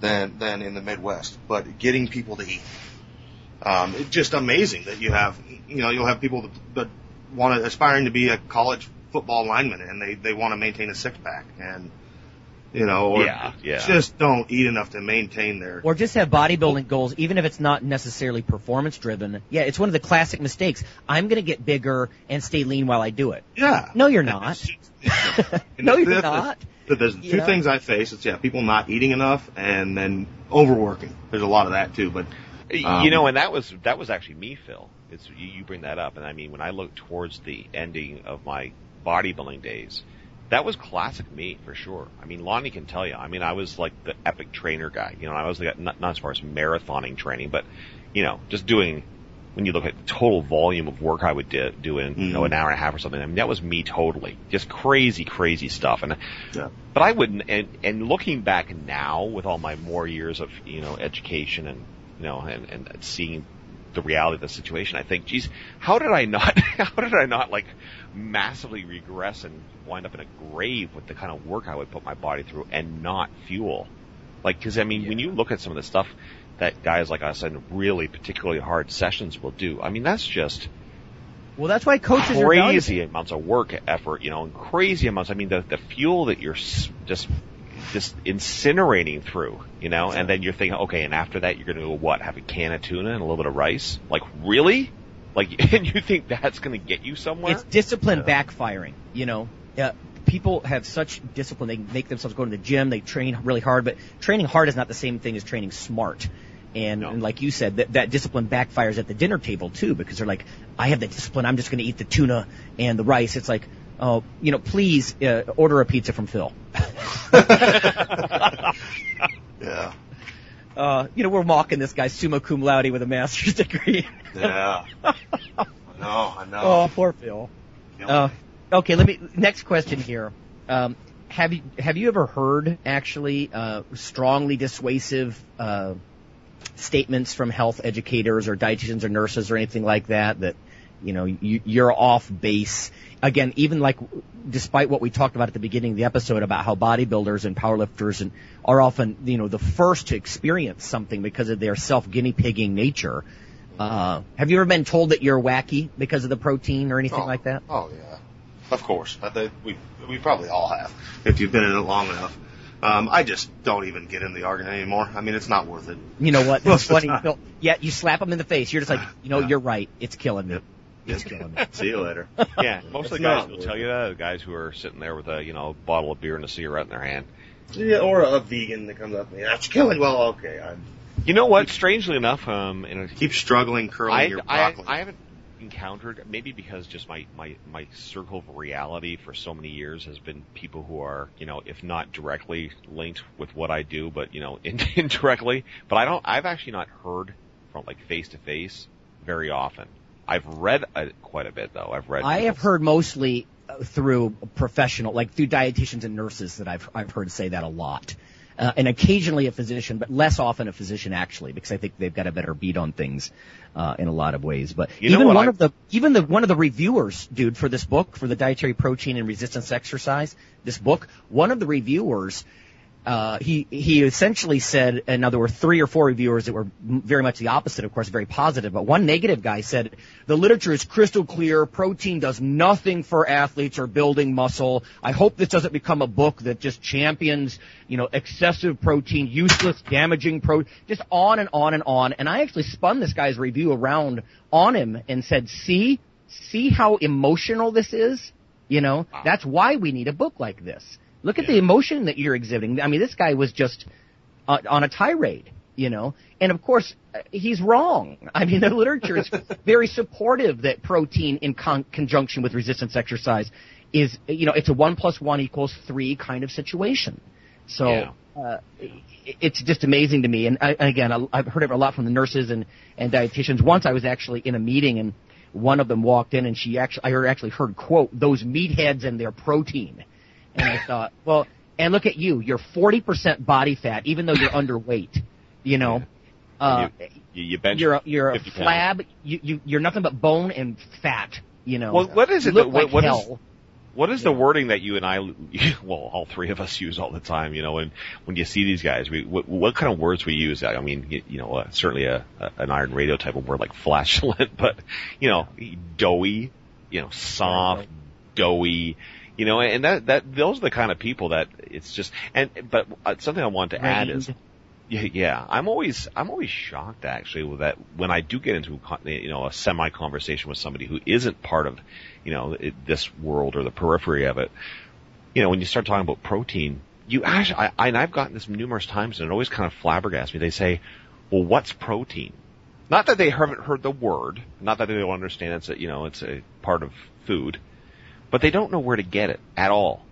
than than in the Midwest. But getting people to eat, um, it's just amazing that you have you know you'll have people that, that want to aspiring to be a college football lineman, and they they want to maintain a six pack, and you know, or Yeah, yeah. just don't eat enough to maintain their Or just have bodybuilding goals, even if it's not necessarily performance driven. Yeah, it's one of the classic mistakes. I'm going to get bigger and stay lean while I do it. yeah. No, you're not. no, you're not. that- There's You two know? things I face. It's yeah, people not eating enough and then overworking. There's a lot of that too. But Um, you know, and that was that was actually me, Phil. It's you, you bring that up, and I mean, when I look towards the ending of my bodybuilding days, That was classic me for sure. I mean, Lonnie can tell you. I mean, I was like the epic trainer guy. You know, I was the guy, not, not as far as marathoning training, but you know, just doing. When you look at the total volume of work I would do, do in you know mm-hmm. an hour and a half or something, I mean that was me totally, just crazy, crazy stuff. And Yeah. but I wouldn't. And, and looking back now, with all my more years of you know education and you know and, and seeing the reality of the situation, I think, geez, how did I not? How did I not like massively regress and wind up in a grave with the kind of work I would put my body through and not fuel? Like, because I mean, when you look at some of the stuff that guys like us in really particularly hard sessions will do, I mean, that's just Well, that's why coaches are crazy amounts of work effort, you know, and crazy amounts. I mean, the the fuel that you're just just incinerating through, you know, and then you're thinking, okay, and after that you're going to go what? Have a can of tuna and a little bit of rice? Like really? Like, and you think that's going to get you somewhere? It's discipline backfiring. You know, uh, people have such discipline. They make themselves go to the gym. They train really hard, but training hard is not the same thing as training smart. And, No. and like you said, that, that discipline backfires at the dinner table too, because they're like, I have the discipline. I'm just going to eat the tuna and the rice. It's like, oh, you know, please uh, order a pizza from Phil. Yeah. Uh, you know, we're mocking this guy summa cum laude with a master's degree. Yeah. Know. I know. oh, poor Phil. Uh, okay, let me. Next question here. Um, have you have you ever heard actually uh, strongly dissuasive uh, statements from health educators or dietitians or nurses or anything like that that you know you, you're off base? Again, even like despite what we talked about at the beginning of the episode about how bodybuilders and powerlifters and are often you know the first to experience something because of their self guinea pigging nature. Uh, have you ever been told that you're wacky because of the protein or anything Oh. like that? Oh yeah, of course. I think we we probably all have if you've been in it long enough. Um, I just don't even get in the argument anymore. I mean, it's not worth it. You know what? That's funny. Yeah, you slap them in the face. You're just like, you know, Yeah. you're right. It's killing me. It's killing me. See you later. yeah, most of the guys will tell you that. The guys who are sitting there with a you know bottle of beer and a cigarette in their hand. yeah, or a vegan that comes up to me. That's killing. Well, okay. I You know what? Strangely enough, um, in a keep struggling curling I, your I, broccoli. I haven't encountered maybe because just my, my, my circle of reality for so many years has been people who are you know if not directly linked with what I do but you know indirectly but I don't I've actually not heard from like face to face very often I've read uh, quite a bit though I've read I have heard mostly uh, through professional, like through dietitians and nurses that I've I've heard say that a lot, uh, and occasionally a physician, but less often a physician actually, because I think they've got a better beat on things uh, in a lot of ways. But You even one I- of the even the one of the reviewers, dude, for this book for the dietary protein and resistance exercise, this book, one of the reviewers. Uh, he he essentially said, and now there were three or four reviewers that were very much the opposite, of course, very positive. But one negative guy said the literature is crystal clear. Protein does nothing for athletes or building muscle. I hope this doesn't become a book that just champions, you know, excessive protein, useless, damaging pro, just on and on and on. And I actually spun this guy's review around on him and said, see, see how emotional this is. You know, that's why we need a book like this. Look at the emotion that you're exhibiting. I mean, this guy was just uh, on a tirade, you know. And of course, uh, he's wrong. I mean, the literature is very supportive that protein in con- conjunction with resistance exercise is, you know, it's a one plus one equals three kind of situation. So, Yeah. uh, i- it's just amazing to me. And I, and again, I- I've heard it a lot from the nurses and, and dietitians. Once I was actually in a meeting and one of them walked in and she actually, I actually heard quote, those meatheads and their protein. And I thought, well, and look at you, you're 40% body fat, even though you're underweight, you know. Uh, you, you bench you're a, you're a 50 pounds. flab. You, you you're nothing but bone and fat. You know. Well, what is it look that- what- like what is- hell. What is the wording that you and I, well, all three of us use all the time? You know, and when you see these guys, we what, what kind of words we use? I mean, you, you know, uh, certainly a, a an Iron Radio type of word like flatulent, but you know, doughy, you know, soft, doughy, you know, and that that those are the kind of people that it's just and but uh, something I want to add is. Yeah, yeah. I'm always I'm always shocked actually with that when I do get into a you know a semi conversation with somebody who isn't part of you know this world or the periphery of it. You know, when you start talking about protein, you actually I, I and I've gotten this numerous times and it always kind of flabbergasts me. They say, "Well, what's protein?" Not that they haven't heard the word, not that they don't understand it's a you know it's a part of food, but they don't know where to get it at all.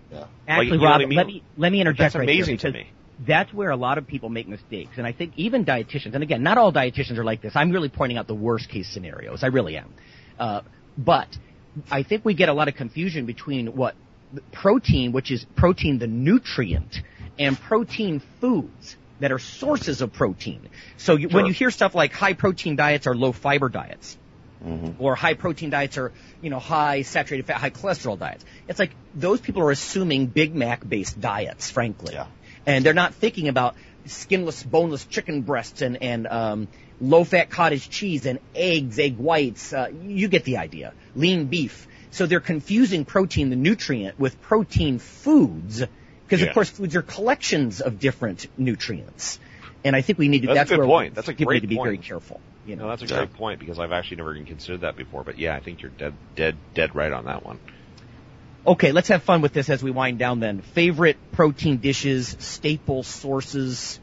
Actually, you know Rob, I mean? let me let me interject That's right amazing there to me. that's where a lot of people make mistakes, and I think even dietitians, and again, not all dietitians are like this. I'm really pointing out the worst case scenarios. I really am. Uh, but I think we get a lot of confusion between what protein, which is protein, the nutrient, and protein foods that are sources of protein. So you, when you hear stuff like high protein diets or low fiber diets, or high protein diets are, you know, high saturated fat, high cholesterol diets. It's like those people are assuming Big Mac based diets, frankly. Yeah. And they're not thinking about skinless, boneless chicken breasts and, and, um, low fat cottage cheese and eggs, egg whites. Uh, you get the idea. Lean beef. So they're confusing protein, the nutrient, with protein foods. Because Yeah. of course foods are collections of different nutrients. And I think we need to, That's a good where point. That's a people great need to be very point. careful. You know. No, that's a Yeah. great point because I've actually never even considered that before. But yeah, I think you're dead, dead, dead right on that one. Okay, let's have fun with this as we wind down then. Favorite protein dishes, staple sources.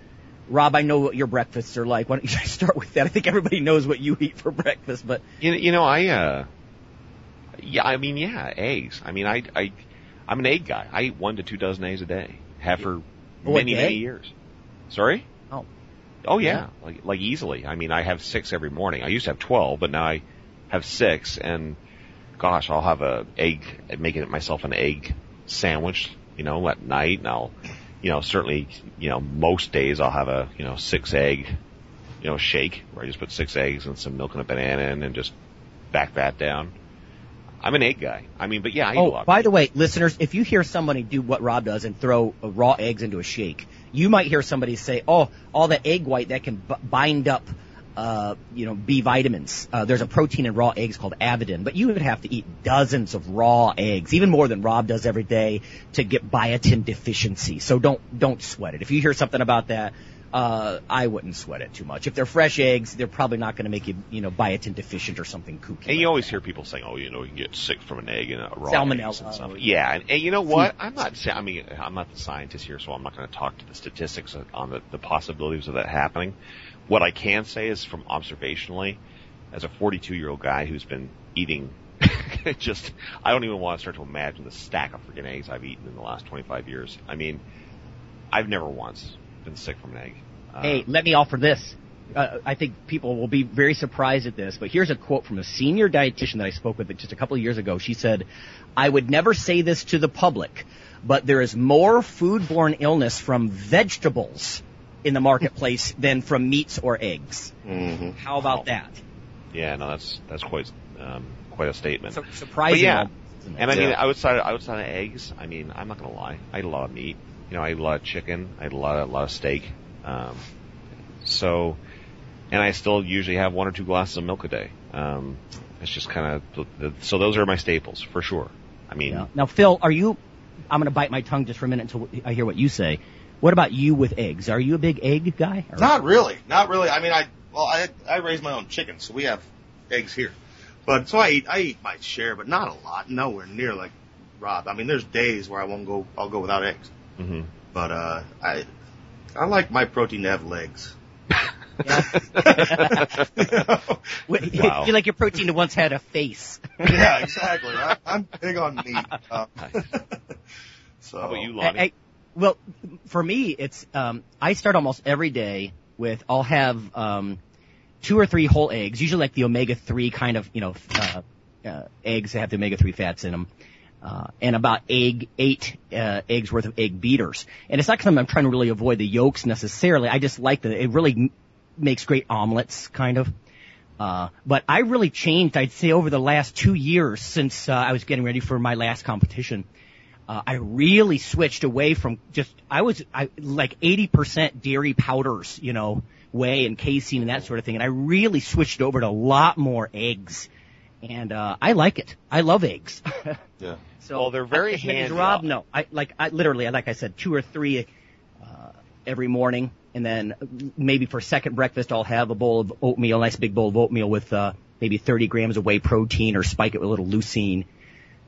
Rob, I know what your breakfasts are like. Why don't you start with that? I think everybody knows what you eat for breakfast, but You, you know, I, uh, yeah, I mean, yeah, eggs. I mean, I, I, I'm an egg guy. I eat one to two dozen eggs a day. Have for Oh, many, day? many years. Sorry? Oh. Oh yeah, like, like easily. I mean, I have six every morning. I used to have 12, but now I have six and gosh, I'll have a egg, making it myself an egg sandwich, you know, at night and I'll, you know, certainly, you know, most days I'll have a, you know, six egg, you know, shake where I just put six eggs and some milk and a banana in and just back that down. I'm an egg guy. I mean, but yeah, I eat a oh, by the way, listeners, if you hear somebody do what Rob does and throw raw eggs into a shake, you might hear somebody say, "Oh, all that egg white that can b- bind up." Uh, you know, B vitamins. Uh, there's a protein in raw eggs called avidin, but you would have to eat dozens of raw eggs, even more than Rob does every day, to get biotin deficiency. So don't don't sweat it. If you hear something about that, uh, I wouldn't sweat it too much. If they're fresh eggs, they're probably not going to make you, you know, biotin deficient or something kooky. And like you always that. hear people saying, "Oh, you know, you can get sick from an egg and a raw Salmonella. and stuff." Yeah, and, and you know what? I'm not. I mean, I'm not the scientist here, so I'm not going to talk to the statistics on the, the possibilities of that happening. What I can say is, from observationally, as a 42 year old guy who's been eating, just I don't even want to start to imagine the stack of freaking eggs I've eaten in the last 25 years. I mean, I've never once been sick from an egg. Uh, Hey, let me offer this. Uh, I think people will be very surprised at this, but here's a quote from a senior dietitian that I spoke with just a couple of years ago. She said, I would never say this to the public, but there is more foodborne illness from vegetables in the marketplace than from meats or eggs. Mm-hmm. How about that? yeah, no, that's that's quite um, quite a statement. So surprising. But yeah, almost, isn't it? And I mean, Yeah. outside outside of eggs, I mean, I'm not gonna lie, I eat a lot of meat. You know, I eat a lot of chicken. I eat a lot of a lot of steak. Um, so, and I still usually have one or two glasses of milk a day. Um, it's just kind of so those are my staples for sure. I mean, Yeah. Now, Phil, are you? I'm going to bite my tongue just for a minute until I hear what you say. What about you with eggs? Are you a big egg guy? Or- Not really, not really. I mean, I well, I I raise my own chickens, so we have eggs here. But so I eat I eat my share, but not a lot, nowhere near like Rob. I mean, there's days where I won't go. I'll go without eggs. hmm But uh, I I like my protein to have legs. Wait, Wow. You like your protein to once had a face. yeah, exactly. I, I'm big on meat. Uh, so how about you, I- Lonnie? I- well, for me, it's um, I start almost every day with I'll have um, two or three whole eggs, usually like the omega three kind of you know uh, uh, eggs that have the omega three fats in them. Uh, and about egg, eight uh, eggs worth of egg beaters. And it's not because I'm trying to really avoid the yolks necessarily. I just like the it really makes great omelets, kind of. Uh, but I really changed, I'd say, over the last two years since uh, I was getting ready for my last competition. Uh, I really switched away from just, I was I, like 80% dairy powders, you know, whey and casein and that sort of thing. And I really switched over to a lot more eggs. And, uh, I like it. I love eggs. yeah. So, Well, they're very as handy. Rob, no. I, like, I literally, like I said, two or three, uh, every morning. And then maybe for second breakfast, I'll have a bowl of oatmeal, a nice big bowl of oatmeal with, uh, maybe 30 grams of whey protein or spike it with a little leucine,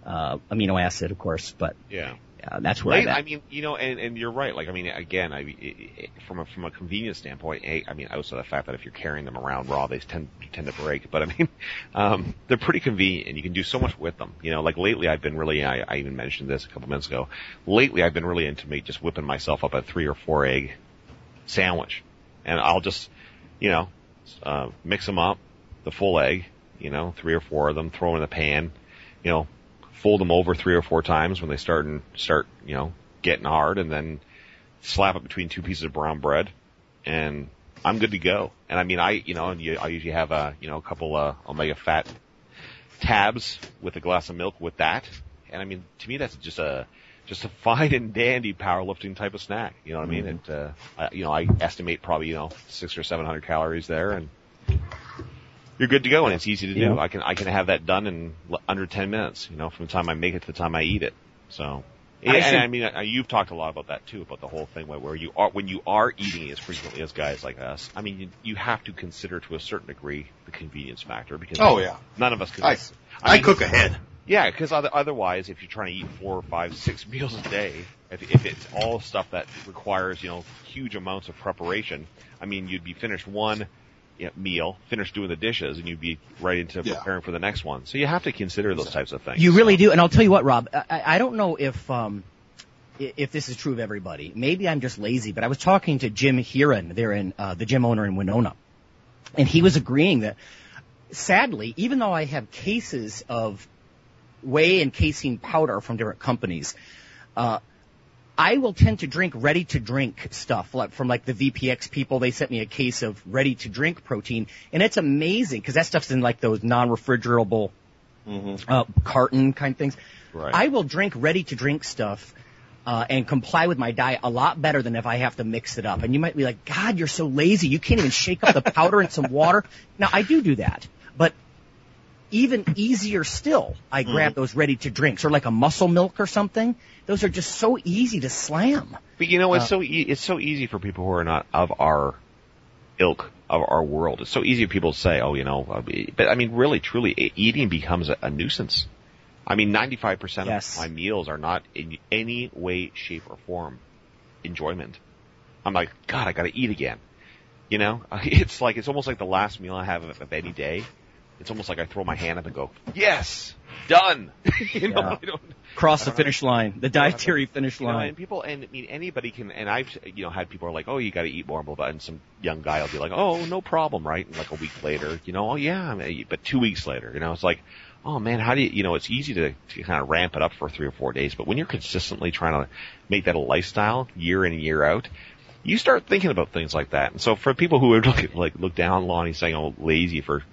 uh, amino acid, of course. But yeah. Uh, that's where Late. I mean, you know, and, and you're right. Like, I mean, again, I mean, it- it- from a from a convenience standpoint, a, I mean, also the fact that if you're carrying them around raw, they tend tend to break. But I mean, um, they're pretty convenient, and you can do so much with them. You know, like lately, I've been really. I, I even mentioned this a couple minutes ago. Lately, I've been really into me just whipping myself up a three or four egg sandwich, and I'll just, you know, uh, mix them up, the full egg, you know, three or four of them, throw them in the pan, you know, fold them over three or four times when they start and start, you know, getting hard, and then slap it between two pieces of brown bread, and I'm good to go. And I mean, I, you know, and you, I usually have a, you know, a couple uh, omega fat tabs with a glass of milk with that, and I mean, to me, that's just a just a fine and dandy powerlifting type of snack. You know what I mean? And uh, I, you know, I estimate probably you know six or seven hundred calories there, and you're good to go. And it's easy to do. Yeah. I can I can have that done in l- under ten minutes. You know, from the time I make it to the time I eat it. So. I and, should- and I mean, uh, you've talked a lot about that too, about the whole thing where, where you are, when you are eating as frequently as guys like us, I mean, you, you have to consider to a certain degree the convenience factor because Oh yeah. none of us can. I, I mean, cook ahead. yeah, because otherwise, if you're trying to eat four, five, six meals a day, if, if it's all stuff that requires, you know, huge amounts of preparation, I mean, you'd be finished one you know, meal, finished doing the dishes, and you'd be right into Yeah. preparing for the next one. So you have to consider those types of things. You really So- do, and I'll tell you what, Rob. I, I don't know if um, if this is true of everybody. Maybe I'm just lazy, but I was talking to Jim Heron, there in uh, the gym owner in Winona, and he was agreeing that sadly, even though I have cases of whey and casein powder from different companies, uh, I will tend to drink ready to drink stuff like from like the VPX people. They sent me a case of ready to drink protein and it's amazing because that stuff's in like those non-refrigerable uh, carton kind of things. Right. I will drink ready to drink stuff uh, and comply with my diet a lot better than if I have to mix it up. And you might be like, God, you're so lazy. You can't even shake up the powder and some water. Now I do do that, but even easier still, I grab those ready to drinks or like a muscle milk or something. Those are just so easy to slam. But you know, it's Uh, so e- it's so easy for people who are not of our ilk of our world. It's so easy for people to say, "Oh, you know," but I mean, really, truly, eating becomes a, a nuisance. I mean, ninety-five percent Yes. of my meals are not in any way, shape, or form enjoyment. I'm like, God, I got to eat again. You know, it's like it's almost like the last meal I have of, of any day. It's almost like I throw my hand up and go, "Yes, done." you know, Yeah. I don't, Cross the finish line, the dietary finish you know, line. and people, and I mean, anybody can, and I've, you know, had people are like, oh, you got to eat more, blah, blah, and some young guy will be like, oh, no problem, right? And like a week later, you know, oh yeah, I mean, but two weeks later, you know, it's like, oh man, how do you, you know, it's easy to, to kind of ramp it up for three or four days, but when you're consistently trying to make that a lifestyle year in and year out, you start thinking about things like that. And so for people who would look at, like, look down on Lonnie saying, oh, lazy for,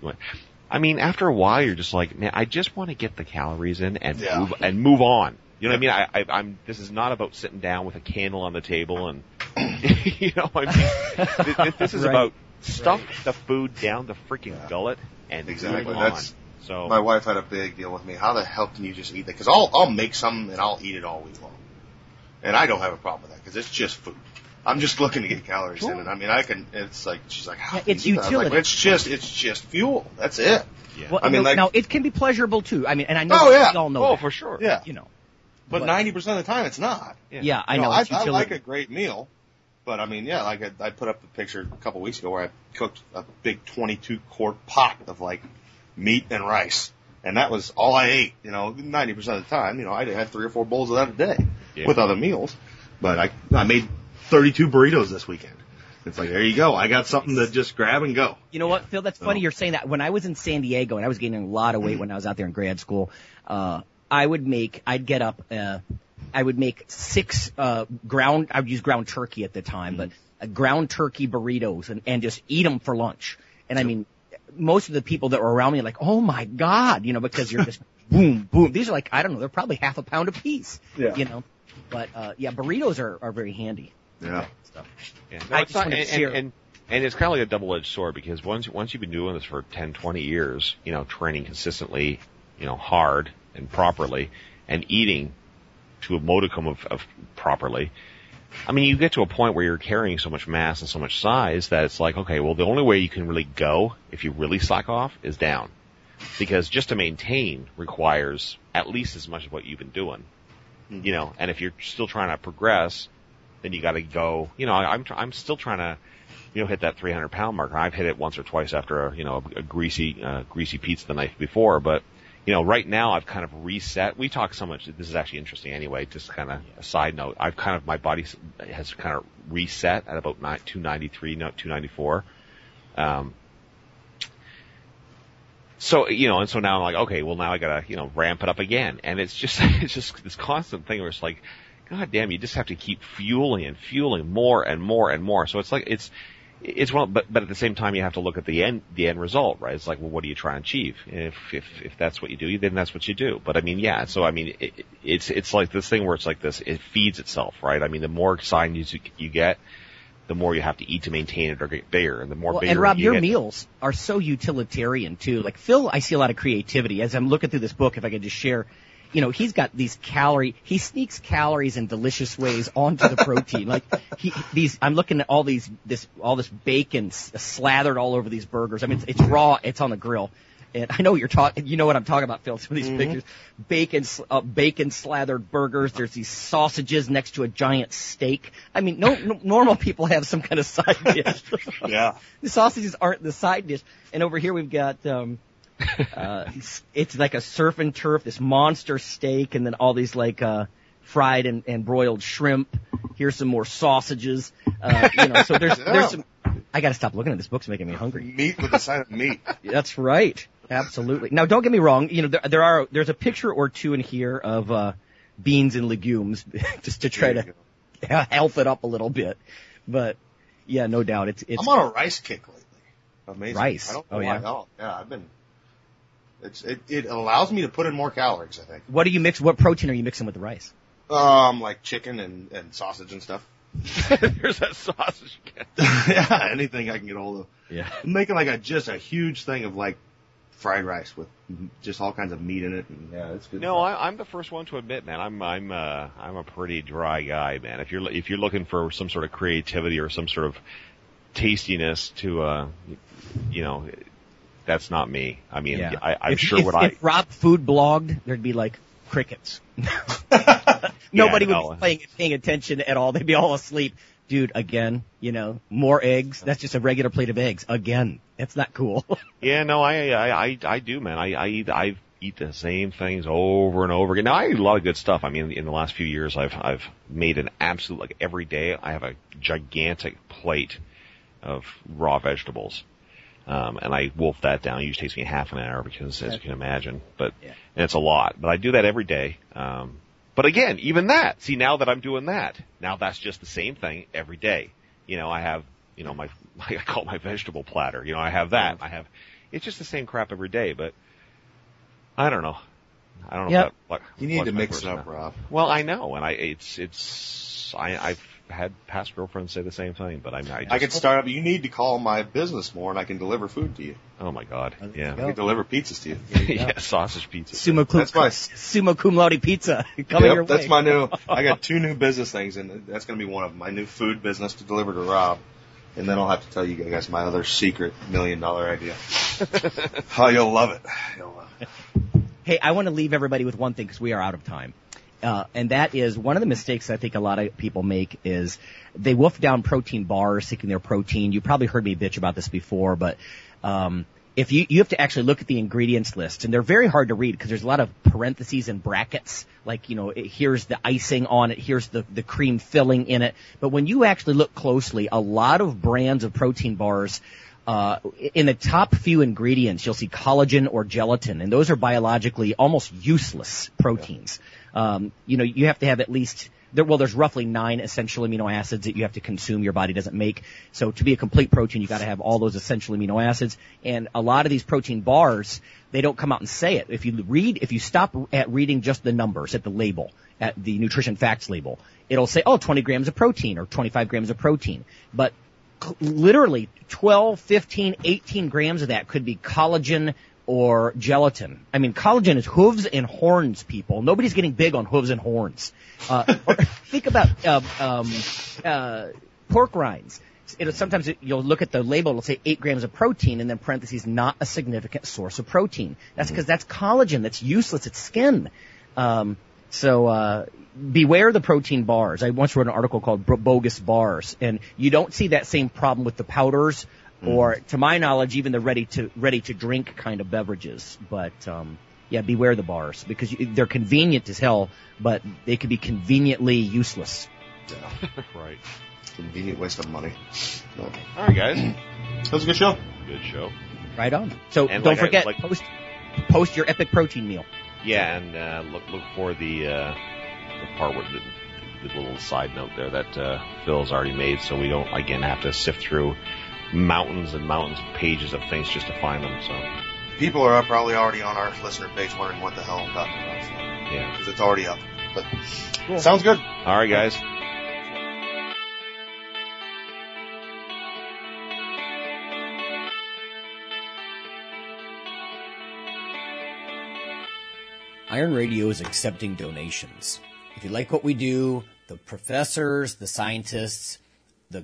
I mean, after a while, you're just like, man, I just want to get the calories in and Yeah. move and move on. You know what I mean? I, I, I'm. This is not about sitting down with a candle on the table and, you know, I mean, this, this- this is Right. about stuff the food down the freaking gullet and Exactly. move That's- on. So My wife had a big deal with me. How the hell can you just eat that? Because I'll I'll make some and I'll eat it all week long, and I don't have a problem with that because it's just food. I'm just looking to get calories in, and I mean I can. It's like she's like, ah, Yeah, it's you do that? I'm like, utility. it's just it's just fuel. That's it. yeah. Well, I mean, no, like- now it can be pleasurable too. I mean, and I know Oh, yeah. we all know oh, that, for sure. Yeah. you know. But But- ninety percent of the time, it's not. Yeah, I You know. I, it's I utility. like a great meal, but I mean, yeah, like I, I put up the picture a couple weeks ago where I cooked a big 22 quart pot of like meat and rice, and that was all I ate. You know, 90 percent of the time, you know, I had three or four bowls of that a day Yeah. with other meals. But I I made 32 burritos this weekend. It's like there you go. I got something to just grab and go. You know what, Phil? That's funny you're saying that. When I was in San Diego and I was gaining a lot of weight when I was out there in grad school, uh, I would make, I'd get up, uh, I would make six, uh, ground, I would use ground turkey at the time, but uh, ground turkey burritos and, and just eat them for lunch. And I mean, most of the people that were around me are like, oh my God, you know, because you're just boom, boom. These are like, I don't know, they're probably half a pound a piece. Yeah. You know, but, uh, yeah, burritos are, are very handy. Yeah. Stuff. Yeah. I it's just not- wanted to and, and, and, and it's kind of like a double-edged sword because once once you've been doing this for 10, 20 years, you know, training consistently, you know, hard and properly, and eating to a modicum of, of properly. I mean, you get to a point where you're carrying so much mass and so much size that it's like, okay, well, the only way you can really go if you really slack off is down, because just to maintain requires at least as much as what you've been doing. Hmm. you know, and if you're still trying to progress, then you got to go. You know, I, I'm tr- I'm still trying to, you know, hit that 300 pound marker. I've hit it once or twice after a you know a, a greasy uh, greasy pizza the night before, but you know, right now I've kind of reset. We talk so much. This is actually interesting anyway. Just kind of a side note. I've kind of my body has kind of reset at about ni- 293, no 294. Um, so you know, and so now I'm like, okay, well now I gotta you know ramp it up again, and it's just it's just this constant thing where it's like, god damn, you just have to keep fueling and fueling more and more and more. So it's like it's it's one, but but at the same time you have to look at the end the end result, right? It's like, well, what do you try and achieve? If if if that's what you do, then that's what you do. But I mean, yeah. So I mean, it, it's it's like this thing where it's like this. It feeds itself, right? I mean, the more signs you, you get, the more you have to eat to maintain it or get bigger, and the more Well, bigger and Rob, you your get, meals are so utilitarian too. Like Phil, I see a lot of creativity as I'm looking through this book. If I could just share, you know, he's got these calorie. He sneaks calories in delicious ways onto the protein. like he, these, I'm looking at all these, this, all this bacon slathered all over these burgers. I mean, it's, it's raw. It's on the grill. And I know what you're talking. You know what I'm talking about, Phil. Some of these pictures, bacon, uh, bacon slathered burgers. There's these sausages next to a giant steak. I mean, no, no normal people have some kind of side dish. Yeah. the sausages aren't the side dish. And over here we've got um uh it's, it's like a surf and turf, this monster steak, and then all these like uh fried and, and broiled shrimp. Here's some more sausages. Uh you know, so there's there's some I gotta stop looking at this book, it's making me hungry. Meat with a side of meat. That's right. Absolutely. Now don't get me wrong, you know, there, there are there's a picture or two in here of uh beans and legumes just to try to you go. health it up a little bit. But yeah, no doubt it's it's I'm on a rice kick lately. Amazing. Rice? I don't know Oh, why. yeah? Oh, yeah, I've been. It's it, it allows me to put in more calories. I think. what do you mix what protein are you mixing with the rice? Um, like chicken and and sausage and stuff. There's that sausage again. yeah, anything I can get hold of. Yeah. I'm making like a just a huge thing of like fried rice with just all kinds of meat in it. And yeah, it's good. No, I, I'm the first one to admit, man. I'm I'm uh, I'm a pretty dry guy, man. If you're if you're looking for some sort of creativity or some sort of tastiness to, uh, you know, that's not me. I mean, Yeah. I, I'm if, sure if, what I. if Rob food blogged, there'd be like crickets. Nobody no. would be paying, paying attention at all. They'd be all asleep. Dude, again, you know, more eggs. That's just a regular plate of eggs. Again. That's not cool. Yeah, no, I I I, I do, man. I I eat I eat the same things over and over again. Now I eat a lot of good stuff. I mean, in the last few years, I've I've made an absolute like every day. I have a gigantic plate of raw vegetables. Um, and I wolf that down. It usually takes me half an hour because, as you can imagine, but Yeah. and it's a lot. But I do that every day. Um, but again, even that. See, now that I'm doing that, now that's just the same thing every day. You know, I have, you know, my I call it my vegetable platter. You know, I have that. I have. It's just the same crap every day. But I don't know. I don't know. Yep. If that, what, you need to mix it up, now. Rob. Well, I know, and I it's it's I I've had past girlfriends say the same thing, but I'm I, I could start up. You need to call my business more, and I can deliver food to you. Oh my god, you yeah, I can deliver pizzas to you. yeah, sausage pizza. Sumo cum, That's my- sumo cum laude pizza coming your Yep, way. that's my new. I got two new business things, and that's going to be one of them. My new food business to deliver to Rob, and then I'll have to tell you guys my other secret million dollar idea. oh, you'll love it. You'll love it. Hey, I want to leave everybody with one thing because we are out of time. Uh, and that is one of the mistakes I think a lot of people make is they wolf down protein bars seeking their protein. You probably heard me bitch about this before, but, um, if you, you have to actually look at the ingredients list and they're very hard to read because there's a lot of parentheses and brackets. Like, you know, it, here's the icing on it, here's the, the cream filling in it. But when you actually look closely, a lot of brands of protein bars, uh, in the top few ingredients, you'll see collagen or gelatin, and those are biologically almost useless proteins. Um, you know, you have to have at least there, well, there's roughly nine essential amino acids that you have to consume your body doesn't make. So to be a complete protein, you got to have all those essential amino acids. And a lot of these protein bars, they don't come out and say it. If you read, if you stop at reading just the numbers at the label, at the nutrition facts label, it'll say, oh, 20 grams of protein or 25 grams of protein. But literally 12, 15, 18 grams of that could be collagen or gelatin. I mean, collagen is hooves and horns, people. Nobody's getting big on hooves and horns. Uh, think about um, um, uh, pork rinds. It'll, sometimes it, you'll look at the label, it'll say 8 grams of protein, and then parentheses, not a significant source of protein. That's because that's collagen. That's useless. It's skin. Um, So uh, beware the protein bars. I once wrote an article called bogus bars, and you don't see that same problem with the powders, or to my knowledge, even the ready to ready to drink kind of beverages. But um, yeah, beware the bars because you, they're convenient as hell, but they can be conveniently useless. Yeah. right. Convenient waste of money. No. All right, guys. That was a good show. Good show. Right on. So And don't like I- forget like- post post your epic protein meal. Yeah, and uh, look look for the uh, the part where the, the little side note there that uh, Phil's already made, so we don't again have to sift through mountains and mountains of pages of things just to find them. So People are probably already on our listener page wondering what the hell I'm talking about. So. yeah. Because it's already up. But sounds good. All right, guys. Iron Radio is accepting donations. If you like what we do, the professors, the scientists, the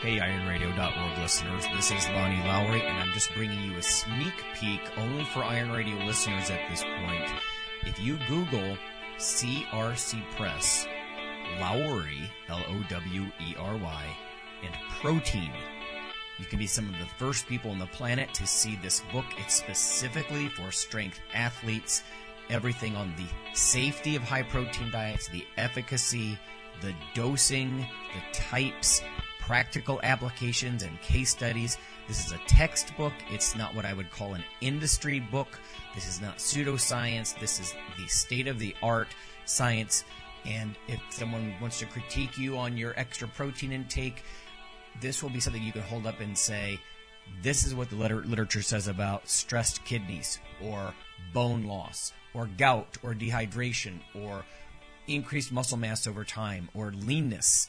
Hey, IronRadio.org listeners, this is Lonnie Lowery, and I'm just bringing you a sneak peek only for Iron Radio listeners at this point. If you Google CRC Press, Lowery, L-O-W-E-R-Y, and protein, you can be some of the first people on the planet to see this book. It's specifically for strength athletes, everything on the safety of high protein diets, the efficacy, the dosing, the types, practical applications and case studies. This is a textbook. It's not what I would call an industry book. This is not pseudoscience. This is the state of the art science. And if someone wants to critique you on your extra protein intake, this will be something you can hold up and say, this is what the liter- literature says about stressed kidneys or bone loss or gout or dehydration or increased muscle mass over time or leanness